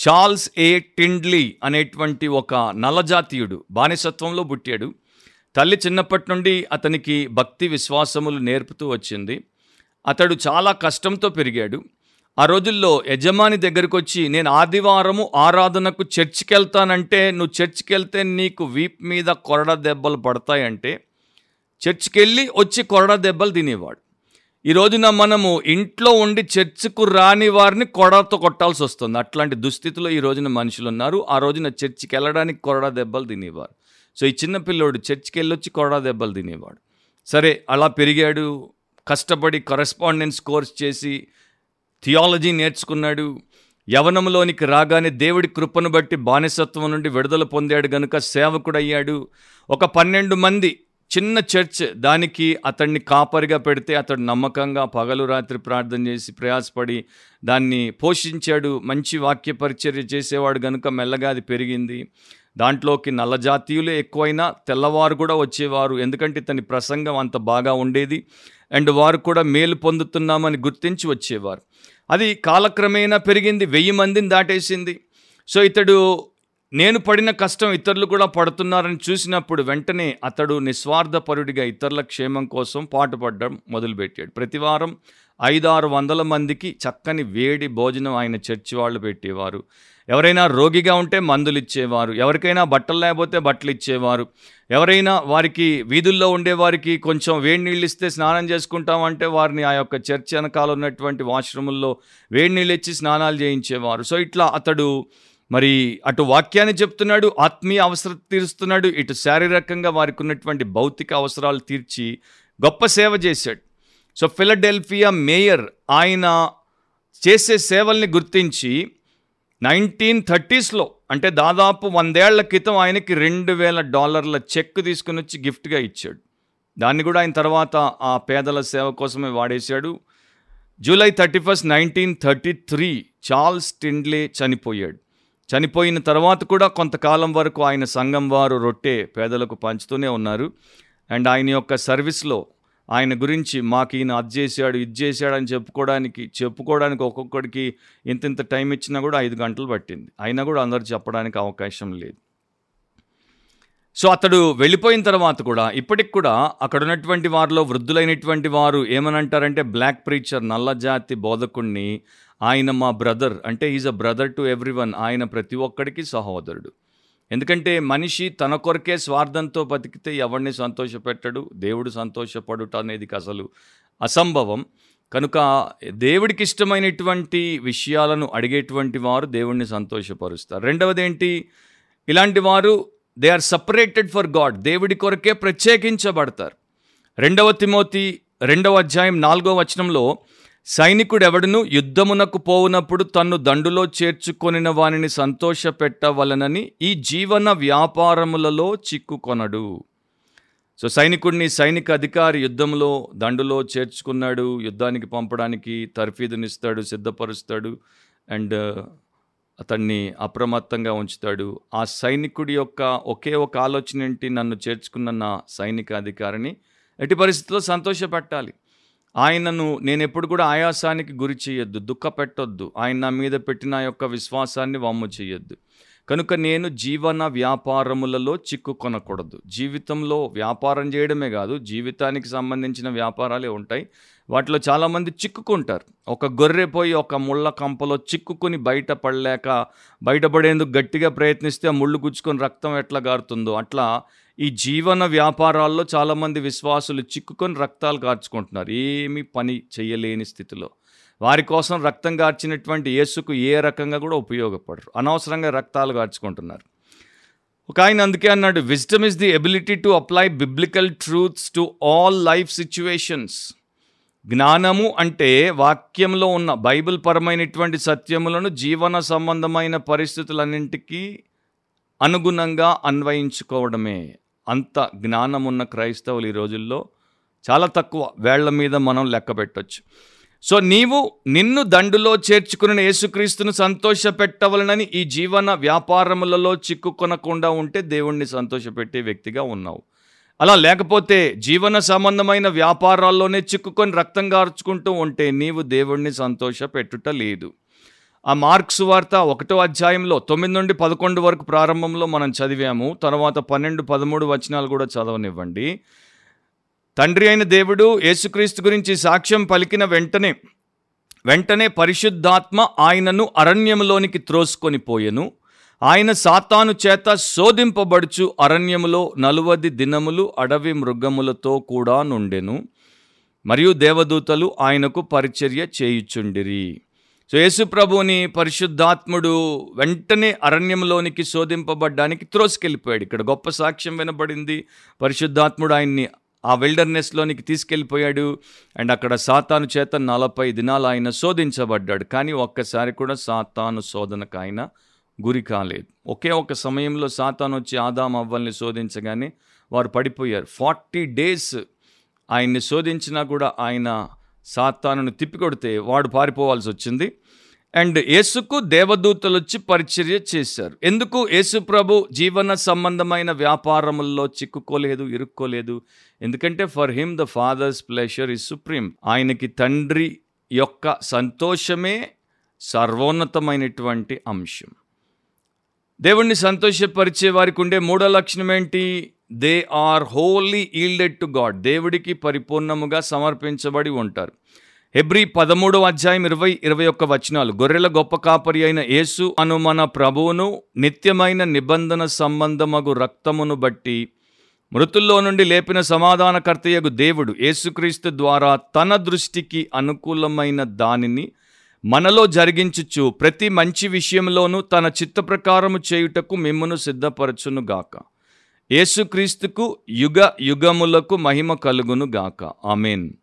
చార్ల్స్ ఏ. టిండ్లీ అనేటువంటి ఒక నల్లజాతీయుడు బానిసత్వంలో పుట్టాడు. తల్లి చిన్నప్పటి నుండి అతనికి భక్తి విశ్వాసములు నేర్పుతూ వచ్చింది. అతడు చాలా కష్టంతో పెరిగాడు. ఆ రోజుల్లో యజమాని దగ్గరికి వచ్చి నేను ఆదివారము ఆరాధనకు చర్చికి వెళ్తానంటే నువ్వు చర్చికి వెళ్తే నీకు వీప్ మీద కొరడ దెబ్బలు పడతాయంటే చర్చికి వెళ్ళి వచ్చి కొరడ దెబ్బలు తినేవాడు. ఈ రోజున మనము ఇంట్లో ఉండి చర్చికు రాని వారిని కొరడతో కొట్టాల్సి వస్తుంది. అట్లాంటి దుస్థితిలో ఈ రోజున మనుషులు ఉన్నారు ఆ రోజున చర్చికి వెళ్ళడానికి కొరడ దెబ్బలు తినేవారు. సో ఈ చిన్నపిల్లోడు చర్చికి వెళ్ళొచ్చి కొరడ దెబ్బలు తినేవాడు. సరే అలా పెరిగాడు. కష్టపడి కరెస్పాండెన్స్ కోర్స్ చేసి థియాలజీ నేర్చుకున్నాడు. యవనంలోనికి రాగానే దేవుడి కృపను బట్టి బానిసత్వం నుండి విడుదల పొందాడు గనుక సేవకుడయ్యాడు. ఒక పన్నెండు మంది చిన్న చర్చ్ దానికి అతన్ని కాపరిగా పెడితే అతడు నమ్మకంగా పగలు రాత్రి ప్రార్థన చేసి ప్రయాసపడి దాన్ని పోషించాడు మంచి వాక్య పరిచర్య చేసేవాడు కనుక మెల్లగా అది పెరిగింది. దాంట్లోకి నల్ల జాతీయులే ఎక్కువైనా తెల్లవారు కూడా వచ్చేవారు ఎందుకంటే ఇతని ప్రసంగం అంత బాగా ఉండేది. అండ్ వారు కూడా మేలు పొందుతున్నామని గుర్తించి వచ్చేవారు. అది కాలక్రమేణా పెరిగింది వెయ్యి మందిని దాటేసింది. సో ఇతడు నేను పడిన కష్టం ఇతరులు కూడా పడుతున్నారని చూసినప్పుడు వెంటనే అతడు నిస్వార్థపరుడిగా ఇతరుల క్షేమం కోసం పాటుపడడం మొదలుపెట్టాడు. ప్రతివారం ఐదారు వందల మందికి చక్కని వేడి భోజనం ఆయన చర్చి వాళ్ళు పెట్టేవారు. ఎవరైనా రోగిగా ఉంటే మందులు ఇచ్చేవారు. ఎవరికైనా బట్టలు లేకపోతే బట్టలు ఇచ్చేవారు. ఎవరైనా వారికి వీధుల్లో ఉండే వారికి కొంచెం వేడి నీళ్ళు ఇస్తే స్నానం చేసుకుంటామంటే వారిని ఆ యొక్క చర్చి వెనకాల ఉన్నటువంటి వాష్రూముల్లో వేడి నీళ్ళు ఇచ్చి స్నానాలు చేయించేవారు. సో ఇట్లా అతడు మరి అటు వాక్యాన్ని చెప్తున్నాడు ఆత్మీయ అవసరం తీరుస్తున్నాడు ఇటు శారీరకంగా వారికి ఉన్నటువంటి భౌతిక అవసరాలు తీర్చి గొప్ప సేవ చేశాడు. సో ఫిలడెల్ఫియా మేయర్ ఆయన చేసే సేవల్ని గుర్తించి నైన్టీన్ థర్టీస్లో అంటే దాదాపు వందేళ్ళ క్రితం ఆయనకి రెండు వేల డాలర్ల చెక్ తీసుకుని వచ్చి గిఫ్ట్గా ఇచ్చాడు. దాన్ని కూడా ఆయన తర్వాత ఆ పేదల సేవ కోసమే వాడేశాడు. July thirty first nineteen thirty three Charles Tindley చనిపోయాడు. చనిపోయిన తర్వాత కూడా కొంతకాలం వరకు ఆయన సంఘం వారు రొట్టె పేదలకు పంచుతూనే ఉన్నారు. అండ్ ఆయన యొక్క సర్వీస్లో ఆయన గురించి మాకు ఈయన అది చేశాడు ఇది చేశాడు అని చెప్పుకోవడానికి చెప్పుకోవడానికి ఒక్కొక్కడికి ఇంత ఇంత టైం ఇచ్చినా కూడా ఐదు గంటలు పట్టింది. అయినా కూడా అందరు చెప్పడానికి అవకాశం లేదు. సో అతడు వెళ్ళిపోయిన తర్వాత కూడా ఇప్పటికి కూడా అక్కడ ఉన్నటువంటి వారిలో వృద్ధులైనటువంటి వారు ఏమనంటారంటే బ్లాక్ ప్రీచర్ నల్ల జాతి బోధకుణ్ణి ఆయన మా బ్రదర్ అంటే is a brother to everyone ఆయన ప్రతి ఒక్కడికి సహోదరుడు. ఎందుకంటే మనిషి తన కొరకే స్వార్థంతో బతికితే ఎవరిని సంతోషపెట్టడు దేవుడు సంతోషపడుట అనేది అసలు అసంభవం. కనుక దేవుడికి ఇష్టమైనటువంటి విషయాలను అడిగేటువంటి వారు దేవుణ్ణి సంతోషపరుస్తారు. రెండవది ఏంటి ఇలాంటి వారు they are separated for God దేవుడి కొరకే ప్రత్యేకించబడతారు. రెండవ తిమోతి రెండవ అధ్యాయం నాలుగో వచనంలో సైనికుడెవడను యుద్ధమునకు పోవునప్పుడు తన్ను దండులో చేర్చుకొనిన వానిని సంతోషపెట్టవలనని ఈ జీవన వ్యాపారములలో చిక్కుకొనడు. సో సైనికుడిని సైనిక అధికారి యుద్ధంలో దండులో చేర్చుకున్నాడు యుద్ధానికి పంపడానికి తర్ఫీదునిస్తాడు సిద్ధపరుస్తాడు అండ్ అతన్ని అప్రమత్తంగా ఉంచుతాడు. ఆ సైనికుడి యొక్క ఒకే ఒక ఆలోచన ఏంటి? నన్ను చేర్చుకున్న నా సైనిక అధికారిని ఎట్టి పరిస్థితుల్లో సంతోషపెట్టాలి. ఆయనను నేను ఎప్పుడు కూడా ఆయాసానికి గురి చేయొద్దు దుఃఖ పెట్టొద్దు ఆయన నా మీద పెట్టిన యొక్క విశ్వాసాన్ని వమ్ము చేయొద్దు. కనుక నేను జీవన వ్యాపారములలో చిక్కుకొనకూడదు జీవితంలో వ్యాపారం చేయడమే కాదు జీవితానికి సంబంధించిన వ్యాపారాలే ఉంటాయి. వాటిలో చాలామంది చిక్కుకుంటారు. ఒక గొర్రె పోయి ఒక ముళ్ళ కంపలో చిక్కుకుని బయటపడలేక బయటపడేందుకు గట్టిగా ప్రయత్నిస్తే ఆ ముళ్ళు గుచ్చుకొని రక్తం ఎట్లా గారుతుందో. అట్లా ఈ జీవన వ్యాపారాల్లో చాలామంది విశ్వాసులు చిక్కుకొని రక్తాలు కార్చుకుంటున్నారు. ఏమీ పని చేయలేని స్థితిలో. వారి కోసం రక్తం కార్చినటువంటి యేసుకు ఏ రకంగా కూడా ఉపయోగపడరు. అనవసరంగా రక్తాలు కార్చుకుంటున్నారు ఒక ఆయన అందుకే అన్నాడు wisdom is the ability to apply biblical truths to all life situations జ్ఞానము అంటే వాక్యంలో ఉన్న బైబిల్ పరమైనటువంటి సత్యములను జీవన సంబంధమైన పరిస్థితులన్నింటికీ అనుగుణంగా అన్వయించుకోవడమే. అంత జ్ఞానం ఉన్న క్రైస్తవులు ఈ రోజుల్లో చాలా తక్కువ వేళ్ళ మీద మనం లెక్క పెట్టవచ్చు సో నీవు నిన్ను దండులో చేర్చుకున్న యేసుక్రీస్తును సంతోషపెట్టవలనని ఈ జీవన వ్యాపారములలో చిక్కుకొనకుండా ఉంటే దేవుణ్ణి సంతోషపెట్టే వ్యక్తిగా ఉన్నావు. అలా లేకపోతే జీవన సంబంధమైన వ్యాపారాల్లోనే చిక్కుకొని రక్తం గార్చుకుంటూ ఉంటే నీవు దేవుణ్ణి సంతోషపెట్టుట లేదు. ఆ మార్క్స్ వార్త ఒకటో అధ్యాయంలో తొమ్మిది నుండి పదకొండు వరకు ప్రారంభంలో మనం చదివాము. తర్వాత పన్నెండు పదమూడు వచనాలు కూడా చదవనివ్వండి. తండ్రి అయిన దేవుడు యేసుక్రీస్తు గురించి సాక్ష్యం పలికిన వెంటనే వెంటనే పరిశుద్ధాత్మ ఆయనను అరణ్యంలోనికి త్రోసుకొని పోయెను. ఆయన సాతాను చేత శోధింపబడుచు అరణ్యములో నలువది దినములు అడవి మృగములతో కూడా నుండెను. మరియు దేవదూతలు ఆయనకు పరిచర్య చేయుచుండిరి. సో యేసుప్రభుని పరిశుద్ధాత్ముడు వెంటనే అరణ్యంలోనికి శోధింపబడ్డానికి త్రోసుకెళ్ళిపోయాడు. ఇక్కడ గొప్ప సాక్ష్యం వినబడింది. పరిశుద్ధాత్ముడు ఆయన్ని ఆ విల్డర్నెస్లోనికి తీసుకెళ్ళిపోయాడు. అండ్ అక్కడ సాతాను చేత నలభై దినాలు ఆయన శోధించబడ్డాడు. కానీ ఒక్కసారి కూడా సాతాను శోధనకు ఆయన గురి కాలేదు. ఒకే ఒక సమయంలో సాతాన్ వచ్చి ఆదాం అవ్వల్ని శోధించగానే వారు పడిపోయారు. ఫార్టీ డేస్ ఆయన్ని శోధించినా కూడా ఆయన సాతానును తిప్పికొడితే వాడు పారిపోవాల్సి వచ్చింది. అండ్ యేసుకు దేవదూతలు వచ్చి పరిచర్య చేశారు. ఎందుకు? యేసు ప్రభు జీవన సంబంధమైన వ్యాపారముల్లో చిక్కుకోలేదు ఇరుక్కోలేదు. ఎందుకంటే for him the father's pleasure is supreme. ఆయనకి తండ్రి యొక్క సంతోషమే సర్వోన్నతమైనటువంటి అంశం. దేవుణ్ణి సంతోషపరిచే వారికి ఉండే మూడో లక్షణం ఏంటి? They are wholly yielded to God దేవుడికి పరిపూర్ణముగా సమర్పించబడి ఉంటారు. హెబ్రి పదమూడవ అధ్యాయం ఇరవై ఇరవై ఒక్క వచనాలు. గొర్రెల గొప్ప కాపరి అయిన యేసు అను మన ప్రభువును నిత్యమైన నిబంధన సంబంధమగు రక్తమును బట్టి మృతుల్లో నుండి లేపిన సమాధానకర్తయగు దేవుడు యేసుక్రీస్తు ద్వారా తన దృష్టికి అనుకూలమైన దానిని మనలో జరిగించుచు ప్రతి మంచి విషయంలోనూ తన చిత్త ప్రకారము చేయుటకు మిమ్మను సిద్ధపరచునుగాక యేసుక్రీస్తుకు యుగ యుగములకు మహిమ కలుగును గాక. ఆమెన్.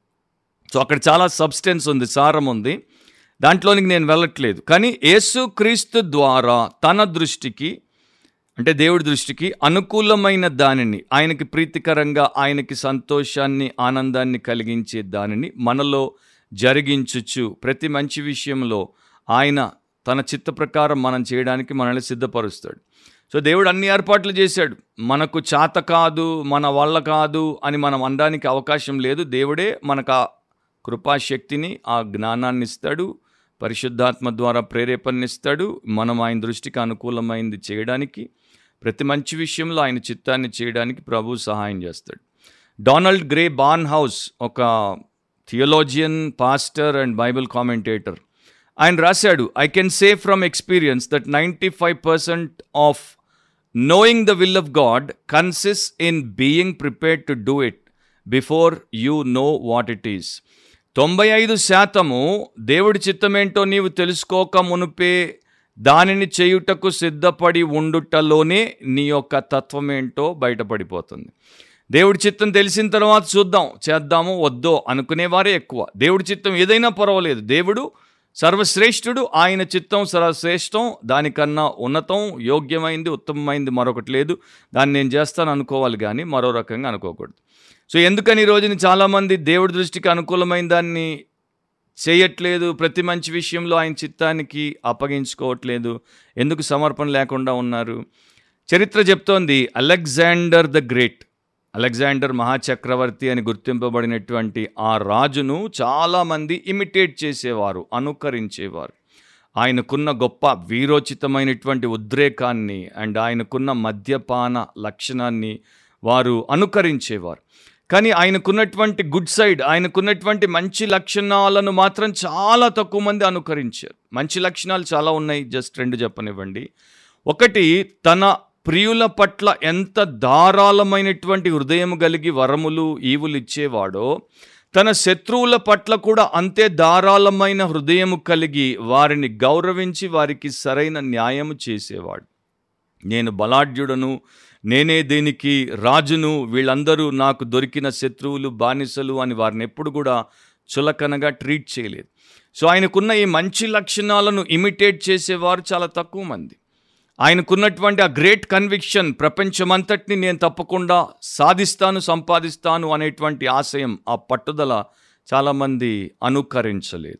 సో అక్కడ చాలా సబ్స్టెన్స్ ఉంది సారం ఉంది. దాంట్లోనికి నేను వెళ్ళట్లేదు. కానీ యేసుక్రీస్తు ద్వారా తన దృష్టికి అంటే దేవుడి దృష్టికి అనుకూలమైన దానిని ఆయనకి ప్రీతికరంగా ఆయనకి సంతోషాన్ని ఆనందాన్ని కలిగించే దానిని మనలో జరిగించుచు ప్రతి మంచి విషయంలో ఆయన తన చిత్త ప్రకారం మనం చేయడానికి మనల్ని సిద్ధపరుస్తాడు. సో దేవుడు అన్ని ఏర్పాట్లు చేశాడు. మనకు చాత కాదు మన వల్ల కాదు అని మనం అనడానికి అవకాశం లేదు. దేవుడే మనకు ఆ కృపాశక్తిని ఆ జ్ఞానాన్ని ఇస్తాడు. పరిశుద్ధాత్మ ద్వారా ప్రేరేపణనిస్తాడు మనం ఆయన దృష్టికి అనుకూలమైంది చేయడానికి ప్రతి మంచి విషయంలో ఆయన చిత్తాన్ని చేయడానికి ప్రభు సహాయం చేస్తాడు. డొనాల్డ్ గ్రే బాన్ హౌస్ ఒక theologian pastor and Bible commentator ఆయన రాశాడు I can say from experience that ninety five percent of knowing the will of God consists in being prepared to do it before you know what it is తొంభై ఐదు శాతము దేవుడి చిత్తమేంటో నీవు తెలుసుకోక మునుపే దానిని చేయుటకు సిద్ధపడి ఉండుటలోనే నీ యొక్క తత్వమేంటో బయటపడిపోతుంది. దేవుడి చిత్తం తెలిసిన తర్వాత చూద్దాం చేద్దాము వద్దో అనుకునేవారే ఎక్కువ. దేవుడి చిత్తం ఏదైనా పర్వాలేదు. దేవుడు సర్వశ్రేష్ఠుడు ఆయన చిత్తం సర్వశ్రేష్టం దానికన్నా ఉన్నతం యోగ్యమైంది ఉత్తమమైంది మరొకటి లేదు. దాన్ని నేను చేస్తాను అనుకోవాలి కానీ మరో రకంగా అనుకోకూడదు. సో ఎందుకని ఈ రోజున చాలామంది దేవుడి దృష్టికి అనుకూలమైన దాన్ని చేయట్లేదు ప్రతి మంచి విషయంలో ఆయన చిత్తానికి అప్పగించుకోవట్లేదు ఎందుకు సమర్పణ లేకుండా ఉన్నారు? చరిత్ర చెప్తోంది అలెగ్జాండర్ ద గ్రేట్. అలెగ్జాండర్ మహాచక్రవర్తి అని గుర్తింపబడినటువంటి ఆ రాజును చాలామంది ఇమిటేట్ చేసేవారు అనుకరించేవారు. ఆయనకున్న గొప్ప వీరోచితమైనటువంటి ఉద్రేకాన్ని అండ్ ఆయనకున్న మద్యపాన లక్షణాన్ని వారు అనుకరించేవారు. కానీ ఆయనకున్నటువంటి గుడ్ సైడ్ ఆయనకున్నటువంటి మంచి లక్షణాలను మాత్రం చాలా తక్కువ మంది అనుకరించారు. మంచి లక్షణాలు చాలా ఉన్నాయి జస్ట్ రెండు చెప్పనివ్వండి. ఒకటి తన ప్రియుల పట్ల ఎంత ధారాళమైనటువంటి హృదయం కలిగి వరములు ఈవులు ఇచ్చేవాడో తన శత్రువుల పట్ల కూడా అంతే ధారాళమైన హృదయం కలిగి వారిని గౌరవించి వారికి సరైన న్యాయము చేసేవాడు. నేను బలాఢ్యుడను నేనే దీనికి రాజును వీళ్ళందరూ నాకు దొరికిన శత్రువులు బానిసలు అని వారిని ఎప్పుడు కూడా చులకనగా ట్రీట్ చేయలేదు. సో ఆయనకున్న ఈ మంచి లక్షణాలను ఇమిటేట్ చేసేవారు చాలా తక్కువ మంది. ఆయనకున్నటువంటి ఆ గ్రేట్ కన్విక్షన్ ప్రపంచమంతటిని నేను తప్పకుండా సాధిస్తాను సంపాదిస్తాను అనేటువంటి ఆశయం ఆ పట్టుదల చాలామంది అనుకరించలేదు.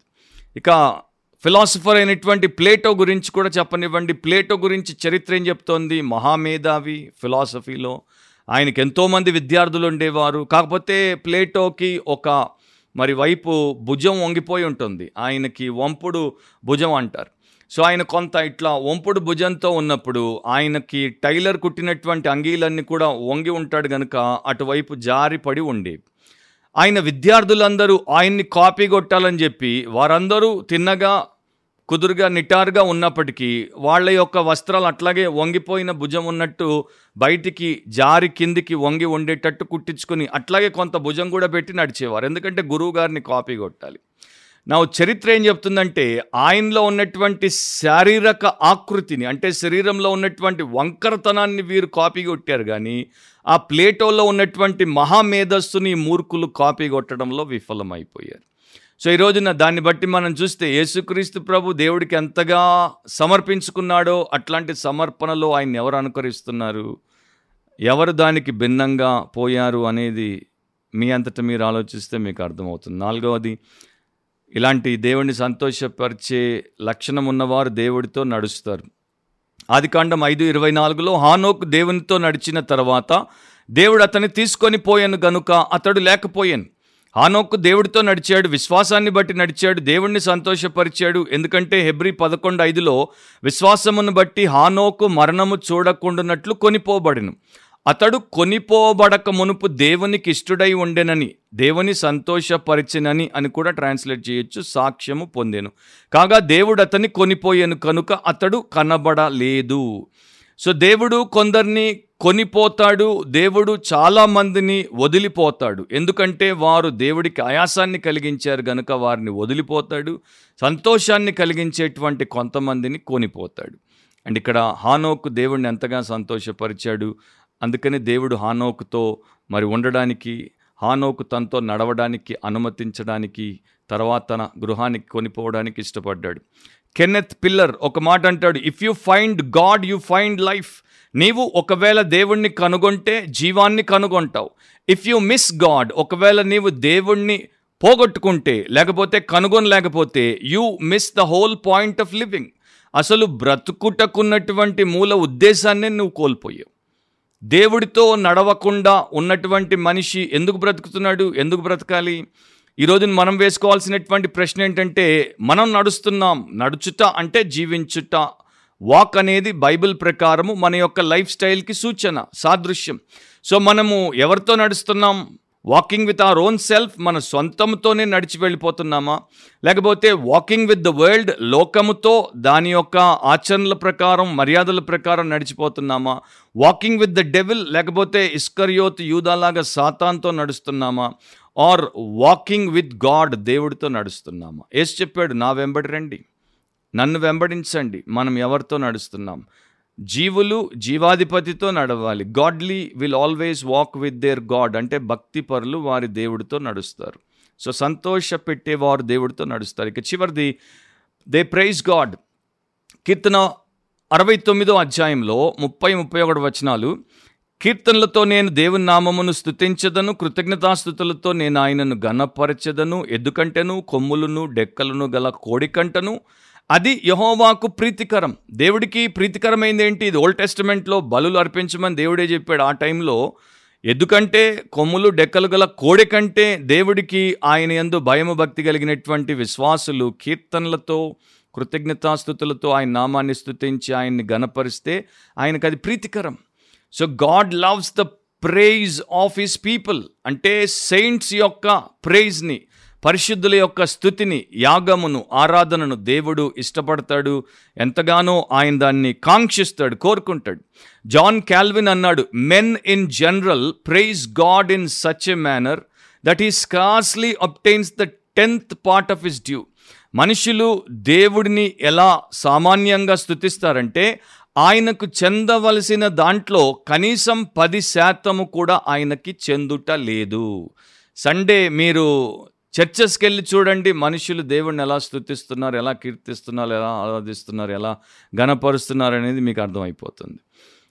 ఇక ఫిలాసఫర్ అయినటువంటి ప్లేటో గురించి కూడా చెప్పనివ్వండి. ప్లేటో గురించి చరిత్ర ఏం చెప్తోంది? మహామేధావి ఫిలాసఫీలో ఆయనకి ఎంతోమంది విద్యార్థులు ఉండేవారు. కాకపోతే ప్లేటోకి ఒక మరి వైపు భుజం వంగిపోయి ఉంటుంది. ఆయనకి వంపుడు భుజం అంటారు. సో ఆయన కొంత ఇట్లా వంపుడు భుజంతో ఉన్నప్పుడు ఆయనకి టైలర్ కుట్టినటువంటి అంగీలన్నీ కూడా వంగి ఉంటాడు గనుక అటువైపు జారి పడి ఉండేవి ఆయన విద్యార్థులందరూ ఆయన్ని కాపీ కొట్టాలని చెప్పి వారందరూ తిన్నగా కుదురుగా నిటారుగా ఉన్నప్పటికీ వాళ్ళ యొక్క వస్త్రాలు అట్లాగే వంగిపోయిన భుజం ఉన్నట్టు బయటికి జారి కిందికి వంగి ఉండేటట్టు కుట్టించుకుని అట్లాగే కొంత భుజం కూడా పెట్టి నడిచేవారు. ఎందుకంటే గురువు గారిని కాపీ కొట్టాలి. నా చరిత్ర ఏం చెప్తుందంటే ఆయనలో ఉన్నటువంటి శారీరక ఆకృతిని అంటే శరీరంలో ఉన్నటువంటి వంకరతనాన్ని వీరు కాపీ కొట్టారు కానీ ఆ ప్లేటోలో ఉన్నటువంటి మహామేధస్సుని మూర్ఖులు కాపీ కొట్టడంలో విఫలమైపోయారు. సో ఈ రోజున దాన్ని బట్టి మనం చూస్తే యేసుక్రీస్తు ప్రభు దేవుడికి ఎంతగా సమర్పించుకున్నాడో అట్లాంటి సమర్పణలో ఆయన ఎవరు అనుకరిస్తున్నారు? ఎవరు దానికి భిన్నంగా పోయారు అనేది మీ అంతటా మీరు ఆలోచిస్తే మీకు అర్థమవుతుంది. నాలుగవది ఇలాంటి దేవుణ్ణి సంతోషపరిచే లక్షణం ఉన్నవారు దేవుడితో నడుస్తారు. ఆదికాండం ఐదు ఇరవై నాలుగులో హానోక్ దేవునితో నడిచిన తర్వాత దేవుడు అతన్ని తీసుకొని పోయాను గనుక అతడు లేకపోయాను. హానోక్ దేవుడితో నడిచాడు విశ్వాసాన్ని బట్టి నడిచాడు దేవుణ్ణి సంతోషపరిచాడు. ఎందుకంటే హెబ్రి పదకొండు ఐదులో విశ్వాసమును బట్టి హానోకు మరణము చూడకుండానట్లు కొనిపోబడిను. అతడు కొనిపోబడక మునుపు దేవునికి ఇష్టడై ఉండెనని దేవుని సంతోషపరిచినని అని కూడా ట్రాన్స్లేట్ చేయొచ్చు సాక్ష్యము పొందాను. కాగా దేవుడు అతన్ని కొనిపోయాను కనుక అతడు కనబడలేదు. సో దేవుడు కొందరిని కొనిపోతాడు దేవుడు చాలామందిని వదిలిపోతాడు. ఎందుకంటే వారు దేవుడికి ఆయాసాన్ని కలిగించారు గనుక వారిని వదిలిపోతాడు సంతోషాన్ని కలిగించేటువంటి కొంతమందిని కొనిపోతాడు. అండ్ ఇక్కడ హానోకు దేవుడిని ఎంతగా సంతోషపరిచాడు అందుకని దేవుడు హానోకుతో మరి ఉండడానికి హానోకు తనతో నడవడానికి అనుమతించడానికి తర్వాత తన గృహానికి కొనిపోవడానికి ఇష్టపడ్డాడు. కెన్నెత్ పిల్లర్ ఒక మాట అంటాడు if you find God you find life నీవు ఒకవేళ దేవుణ్ణి కనుగొంటే జీవాన్ని కనుగొంటావు. ఇఫ్ యు మిస్ గాడ్ ఒకవేళ నీవు దేవుణ్ణి పోగొట్టుకుంటే లేకపోతే కనుగొనలేకపోతే you miss the whole point of living అసలు బ్రతుకుటకున్నటువంటి మూల ఉద్దేశాన్నే నువ్వు కోల్పోయావు. దేవుడితో నడవకుండా ఉన్నటువంటి మనిషి ఎందుకు బ్రతుకుతున్నాడు? ఎందుకు బ్రతకాలి? ఈరోజు మనం వేసుకోవాల్సినటువంటి ప్రశ్న ఏంటంటే మనం నడుస్తున్నాం నడుచుట అంటే జీవించుట. వాక్ అనేది బైబిల్ ప్రకారము మన యొక్క లైఫ్ స్టైల్కి సూచన సాదృశ్యం. సో మనము ఎవరితో నడుస్తున్నాం? Walking with our own self మన సొంతంతోనే నడిచి వెళ్ళిపోతున్నామా? లేకపోతే వాకింగ్ విత్ ద వరల్డ్ లోకముతో దాని యొక్క ఆచరణల ప్రకారం మర్యాదల ప్రకారం నడిచిపోతున్నామా? వాకింగ్ విత్ ద డెవిల్ లేకపోతే ఇస్కర్యోత్ యూదాలాగా సాతాన్తో నడుస్తున్నామా? ఆర్ వాకింగ్ విత్ గాడ్ దేవుడితో నడుస్తున్నామా? ఏసు చెప్పాడు నా వెంబడి రండి. నన్ను వెంబడించండి. మనం ఎవరితో నడుస్తున్నాం? జీవులు జీవాధిపతితో నడవాలి. Godly will always walk with their God అంటే భక్తి పరులు వారి దేవుడితో నడుస్తారు. సో సంతోష పెట్టేవారు దేవుడితో నడుస్తారు. ఇక చివరిది దే ప్రైజ్ గాడ్ కీర్తన అరవై తొమ్మిదో అధ్యాయంలో ముప్పై ముప్పై ఒకటి వచనాలు కీర్తనలతో నేను దేవుని నామమును స్థుతించదను కృతజ్ఞతాస్థుతులతో నేను ఆయనను ఘనపరచదను. ఎద్దుకంటెను కొమ్ములను డెక్కలను గల కోడికంటను అది యహోవాకు ప్రీతికరం. దేవుడికి ప్రీతికరమైంది ఏంటి? ఇది ఓల్డ్ టెస్టిమెంట్లో బలులు అర్పించమని దేవుడే చెప్పాడు. ఆ టైంలో ఎందుకంటే కొమ్ములు డెక్కలు గల కోడి కంటే దేవుడికి ఆయన యందు భయము భక్తి కలిగినటువంటి విశ్వాసులు కీర్తనలతో కృతజ్ఞతాస్థుతులతో ఆయన నామాన్ని స్థుతించి ఆయన్ని గనపరిస్తే ఆయనకు అది ప్రీతికరం. So God loves the praise of his people. అంటే సెయింట్స్ యొక్క ప్రైజ్ని పరిశుద్ధుల యొక్క స్థుతిని యాగమును ఆరాధనను దేవుడు ఇష్టపడతాడు. ఎంతగానో ఆయన దాన్ని కాంక్షిస్తాడు కోరుకుంటాడు. జాన్ క్యాల్విన్ అన్నాడు men in general praise God in such a manner that he scarcely obtains the tenth part of his due మనుషులు దేవుడిని ఎలా సామాన్యంగా స్థుతిస్తారంటే ఆయనకు చెందవలసిన దాంట్లో కనీసం పది శాతము కూడా ఆయనకి చెందుట లేదు. సండే మీరు చర్చెస్కి వెళ్ళి చూడండి మనుషులు దేవుడిని ఎలా స్థుతిస్తున్నారు ఎలా కీర్తిస్తున్నారు ఎలా ఆరాధిస్తున్నారు ఎలా గణపరుస్తున్నారు అనేది మీకు అర్థమైపోతుంది.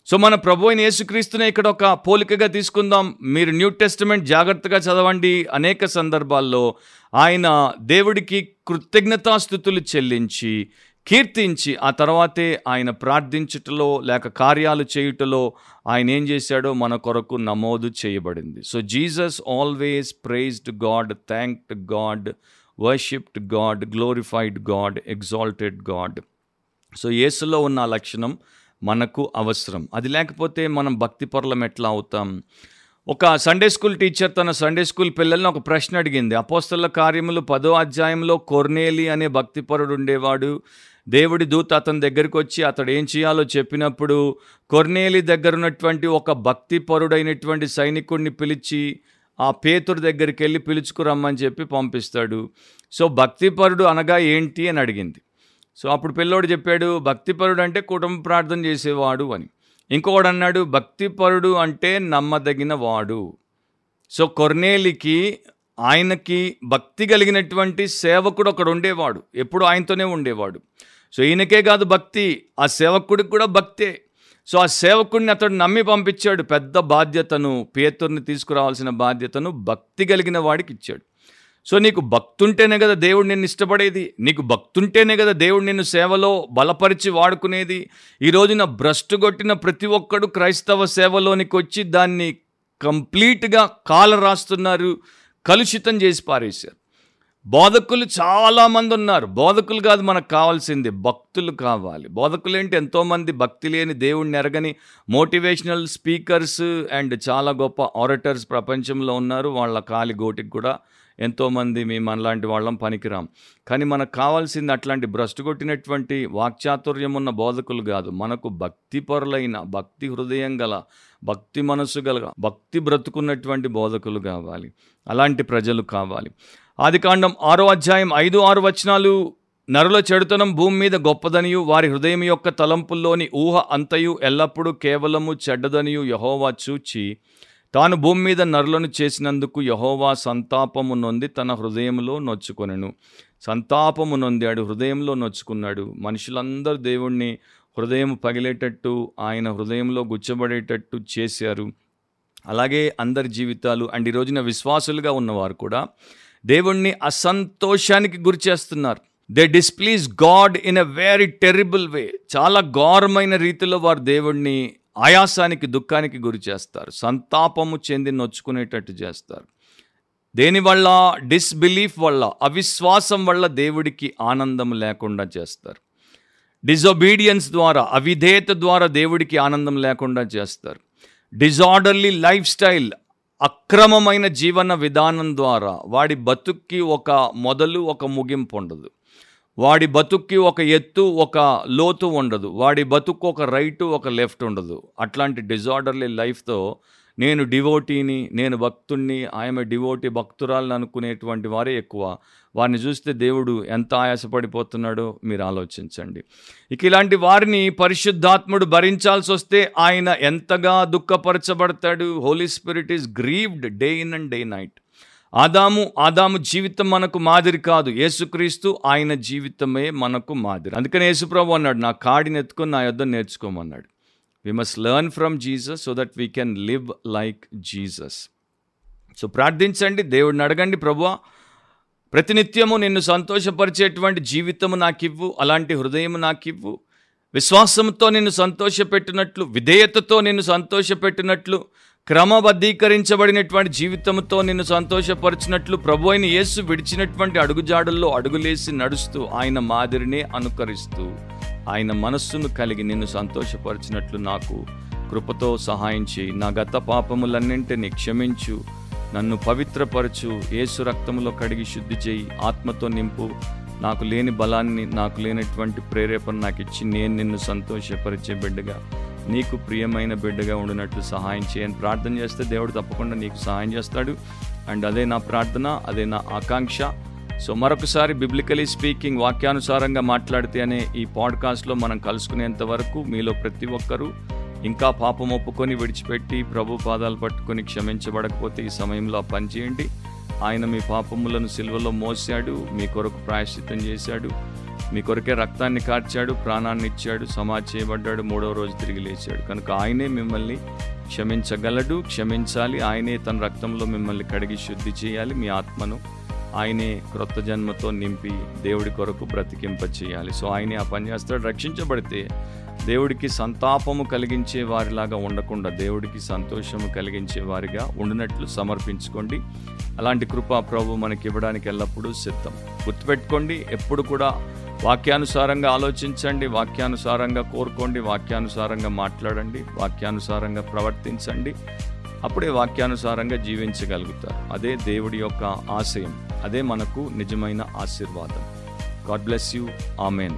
సో మన ప్రభు అయిన యేసుక్రీస్తునే ఇక్కడ ఒక పోలికగా తీసుకుందాం. మీరు న్యూ టెస్టిమెంట్ జాగ్రత్తగా చదవండి. అనేక సందర్భాల్లో ఆయన దేవుడికి కృతజ్ఞతాస్థుతులు చెల్లించి కీర్తించి ఆ తర్వాతే ఆయన ప్రార్థించుటలో లేక కార్యాలు చేయుటలో ఆయన ఏం చేశాడో మన కొరకు నమోదు చేయబడింది. So Jesus always praised God thanked God worshipped God glorified God exalted God so యేసులో ఉన్న లక్షణం మనకు అవసరం. అది లేకపోతే మనం భక్తిపరులం ఎట్లా అవుతాం? ఒక సండే స్కూల్ టీచర్ తన సండే స్కూల్ పిల్లల్ని ఒక ప్రశ్న అడిగింది. అపోస్తల కార్యములు పదో అధ్యాయంలో కొర్నేలి అనే భక్తిపరుడు ఉండేవాడు. దేవుడి దూత అతని దగ్గరికి వచ్చి అతడు ఏం చేయాలో చెప్పినప్పుడు కొర్నేలి దగ్గర ఉన్నటువంటి ఒక భక్తిపరుడైనటువంటి సైనికుడిని పిలిచి ఆ పేతుడి దగ్గరికి వెళ్ళి పిలుచుకురమ్మని చెప్పి పంపిస్తాడు. సో భక్తిపరుడు అనగా ఏంటి అని అడిగింది. సో అప్పుడు పిల్లోడు చెప్పాడు భక్తిపరుడు అంటే కుటుంబ ప్రార్థన చేసేవాడు అని. ఇంకొకడు అన్నాడు భక్తిపరుడు అంటే నమ్మదగిన వాడు సో కొర్నేలికి ఆయనకి భక్తి కలిగినటువంటి సేవకుడు ఒకడు ఉండేవాడు. ఎప్పుడు ఆయనతోనే ఉండేవాడు. సో ఈయనకే కాదు భక్తి ఆ సేవకుడికి కూడా భక్తే. సో ఆ సేవకుడిని అతడు నమ్మి పంపించాడు. పెద్ద బాధ్యతను పేతుర్ని తీసుకురావాల్సిన బాధ్యతను భక్తి కలిగిన వాడికి ఇచ్చాడు. సో నీకు భక్తుంటేనే కదా దేవుడు నిన్ను ఇష్టపడేది. నీకు భక్తుంటేనే కదా దేవుడు నిన్ను సేవలో బలపరిచి వాడుకునేది. ఈ రోజున భ్రష్టు కొట్టిన ప్రతి ఒక్కడు క్రైస్తవ సేవలోనికి వచ్చి దాన్ని కంప్లీట్గా కాల రాస్తున్నారు. కలుషితం చేసి పారేశారు. బోధకులు చాలామంది ఉన్నారు. బోధకులు కాదు మనకు కావాల్సింది భక్తులు కావాలి. బోధకులు ఏంటి ఎంతోమంది భక్తి లేని దేవుణ్ణి ఎరగని మోటివేషనల్ స్పీకర్స్ అండ్ చాలా గొప్ప ఆరటర్స్ ప్రపంచంలో ఉన్నారు. వాళ్ళ కాలి గోటికి కూడా ఎంతోమంది మేము మనలాంటి వాళ్ళం పనికిరాం. కానీ మనకు కావాల్సింది అట్లాంటి భ్రష్టు కొట్టినటువంటి వాక్చాతుర్యం ఉన్న బోధకులు కాదు. మనకు భక్తిపరులైన భక్తి హృదయం గల భక్తి మనసు గల భక్తి బ్రతుకున్నటువంటి బోధకులు కావాలి. అలాంటి ప్రజలు కావాలి. ఆదికాండం ఆరో అధ్యాయం ఐదు ఆరు వచనాలు. నరుల చెడుతనం భూమి మీద గొప్పదనియు వారి హృదయం యొక్క తలంపుల్లోని ఊహ అంతయు ఎల్లప్పుడూ కేవలము చెడ్డదనియు యహోవా చూచి తాను భూమి మీద నరులను చేసినందుకు యహోవా సంతాపము నొంది తన హృదయంలో నొచ్చుకొనెను. సంతాపము నొందాడు హృదయంలో నొచ్చుకున్నాడు. మనుషులందరూ దేవుణ్ణి హృదయం పగిలేటట్టు ఆయన హృదయంలో గుచ్చబడేటట్టు చేశారు. అలాగే అందరి జీవితాలు అండ్ ఈ రోజున విశ్వాసులుగా ఉన్నవారు కూడా దేవుణ్ణి అసంతోషానికి గురి చేస్తున్నారు. They displease God in a very terrible way చాలా ఘోరమైన రీతిలో వారు దేవుణ్ణి ఆయాసానికి దుఃఖానికి గురి చేస్తారు. సంతాపము చెంది నొచ్చుకునేటట్టు చేస్తారు. దేనివల్ల డిస్బిలీఫ్ వల్ల అవిశ్వాసం వల్ల దేవుడికి ఆనందం లేకుండా చేస్తారు. డిజొబీడియన్స్ ద్వారా అవిధేయత ద్వారా దేవుడికి ఆనందం లేకుండా చేస్తారు. డిజార్డర్లీ లైఫ్ స్టైల్ అక్రమమైన జీవన విధానం ద్వారా వాడి బతుక్కి ఒక మొదలు ఒక ముగింపు ఉండదు. వాడి బతుక్కి ఒక ఎత్తు ఒక లోతు ఉండదు. వాడి బతుక్కు ఒక రైటు ఒక లెఫ్ట్ ఉండదు. అట్లాంటి డిజార్డర్లీ లైఫ్తో నేను డివోటీని నేను భక్తుణ్ణి ఆమె డివోటీ భక్తురాలను అనుకునేటువంటి వారే ఎక్కువ. వారిని చూస్తే దేవుడు ఎంత ఆయాసపడిపోతున్నాడో మీరు ఆలోచించండి. ఇక ఇలాంటి వారిని పరిశుద్ధాత్ముడు భరించాల్సి వస్తే ఆయన ఎంతగా దుఃఖపరచబడతాడు. Holy Spirit is grieved day in and day night Adamu Adamu జీవితం మనకు మాదిరి కాదు. యేసుక్రీస్తు ఆయన జీవితమే మనకు మాదిరి. అందుకని యేసుప్రభు అన్నాడు నా కాడిని ఎత్తుకొని నా యొద్ద నేర్చుకోమన్నాడు. We must learn from Jesus so that we can live like Jesus so ప్రార్థించండి దేవుడిని అడగండి ప్రభువా ప్రతినిత్యము నిన్ను సంతోషపరిచేటువంటి జీవితము నాకివ్వు అలాంటి హృదయం నాకివ్వు. విశ్వాసంతో నిన్ను సంతోషపెట్టినట్లు విధేయతతో నిన్ను సంతోషపెట్టినట్లు క్రమబద్ధీకరించబడినటువంటి జీవితంతో నిన్ను సంతోషపరిచినట్లు ప్రభు అయిన యేసు విడిచినటువంటి అడుగుజాడల్లో అడుగులేసి నడుస్తూ ఆయన మాదిరినే అనుకరిస్తూ ఆయన మనస్సును కలిగి నిన్ను సంతోషపరిచినట్లు నాకు కృపతో సహాయం చేయి. నా గత పాపములన్నింటినీ క్షమించు. నన్ను పవిత్రపరచు. ఏసు రక్తములో కడిగి శుద్ధి చేయి. ఆత్మతో నింపు. నాకు లేని బలాన్ని నాకు లేనటువంటి ప్రేరేపణ నాకు ఇచ్చి నేను నిన్ను సంతోషపరిచే బిడ్డగా నీకు ప్రియమైన బిడ్డగా ఉండినట్లు సహాయం చేయని ప్రార్థన చేస్తే దేవుడు తప్పకుండా నీకు సహాయం చేస్తాడు. అండ్ అదే నా ప్రార్థన అదే నా ఆకాంక్ష. సో మరొకసారి బిబ్లికలీ స్పీకింగ్ వాక్యానుసారంగా మాట్లాడితే అనే ఈ పాడ్కాస్ట్లో మనం కలుసుకునేంత వరకు మీలో ప్రతి ఒక్కరూ ఇంకా పాపం ఒప్పుకొని విడిచిపెట్టి ప్రభు పాదాలు పట్టుకొని క్షమించబడకపోతే ఈ సమయంలో ఆ ఆయన మీ పాపములను సిల్వలో మోసాడు మీ కొరకు ప్రాయశ్చిత్తం చేశాడు. మీ కొరకే రక్తాన్ని కార్చాడు ప్రాణాన్ని ఇచ్చాడు సమాధి చేయబడ్డాడు మూడవ రోజు తిరిగి లేచాడు. కనుక ఆయనే మిమ్మల్ని క్షమించగలడు క్షమించాలి. ఆయనే తన రక్తంలో మిమ్మల్ని కడిగి శుద్ధి చేయాలి. మీ ఆత్మను ఆయనే క్రొత్త జన్మతో నింపి దేవుడి కొరకు బ్రతికింప చేయాలి. సో ఆయనే ఆ పని చేస్తాడు. రక్షించబడితే దేవుడికి సంతాపము కలిగించే వారిలాగా ఉండకుండా దేవుడికి సంతోషము కలిగించే వారిగా ఉండినట్లు సమర్పించుకోండి. అలాంటి కృప ప్రభు మనకి ఇవ్వడానికి ఎల్లప్పుడూ సిద్ధం. గుర్తుపెట్టుకోండి ఎప్పుడు కూడా వాక్యానుసారంగా ఆలోచించండి వాక్యానుసారంగా కోరుకోండి వాక్యానుసారంగా మాట్లాడండి వాక్యానుసారంగా ప్రవర్తించండి. అప్పుడే వాక్యానుసారంగా జీవించగలుగుతారు. అదే దేవుడి యొక్క ఆశయం. అదే మనకు నిజమైన ఆశీర్వాదం. God bless you. ఆమెన్.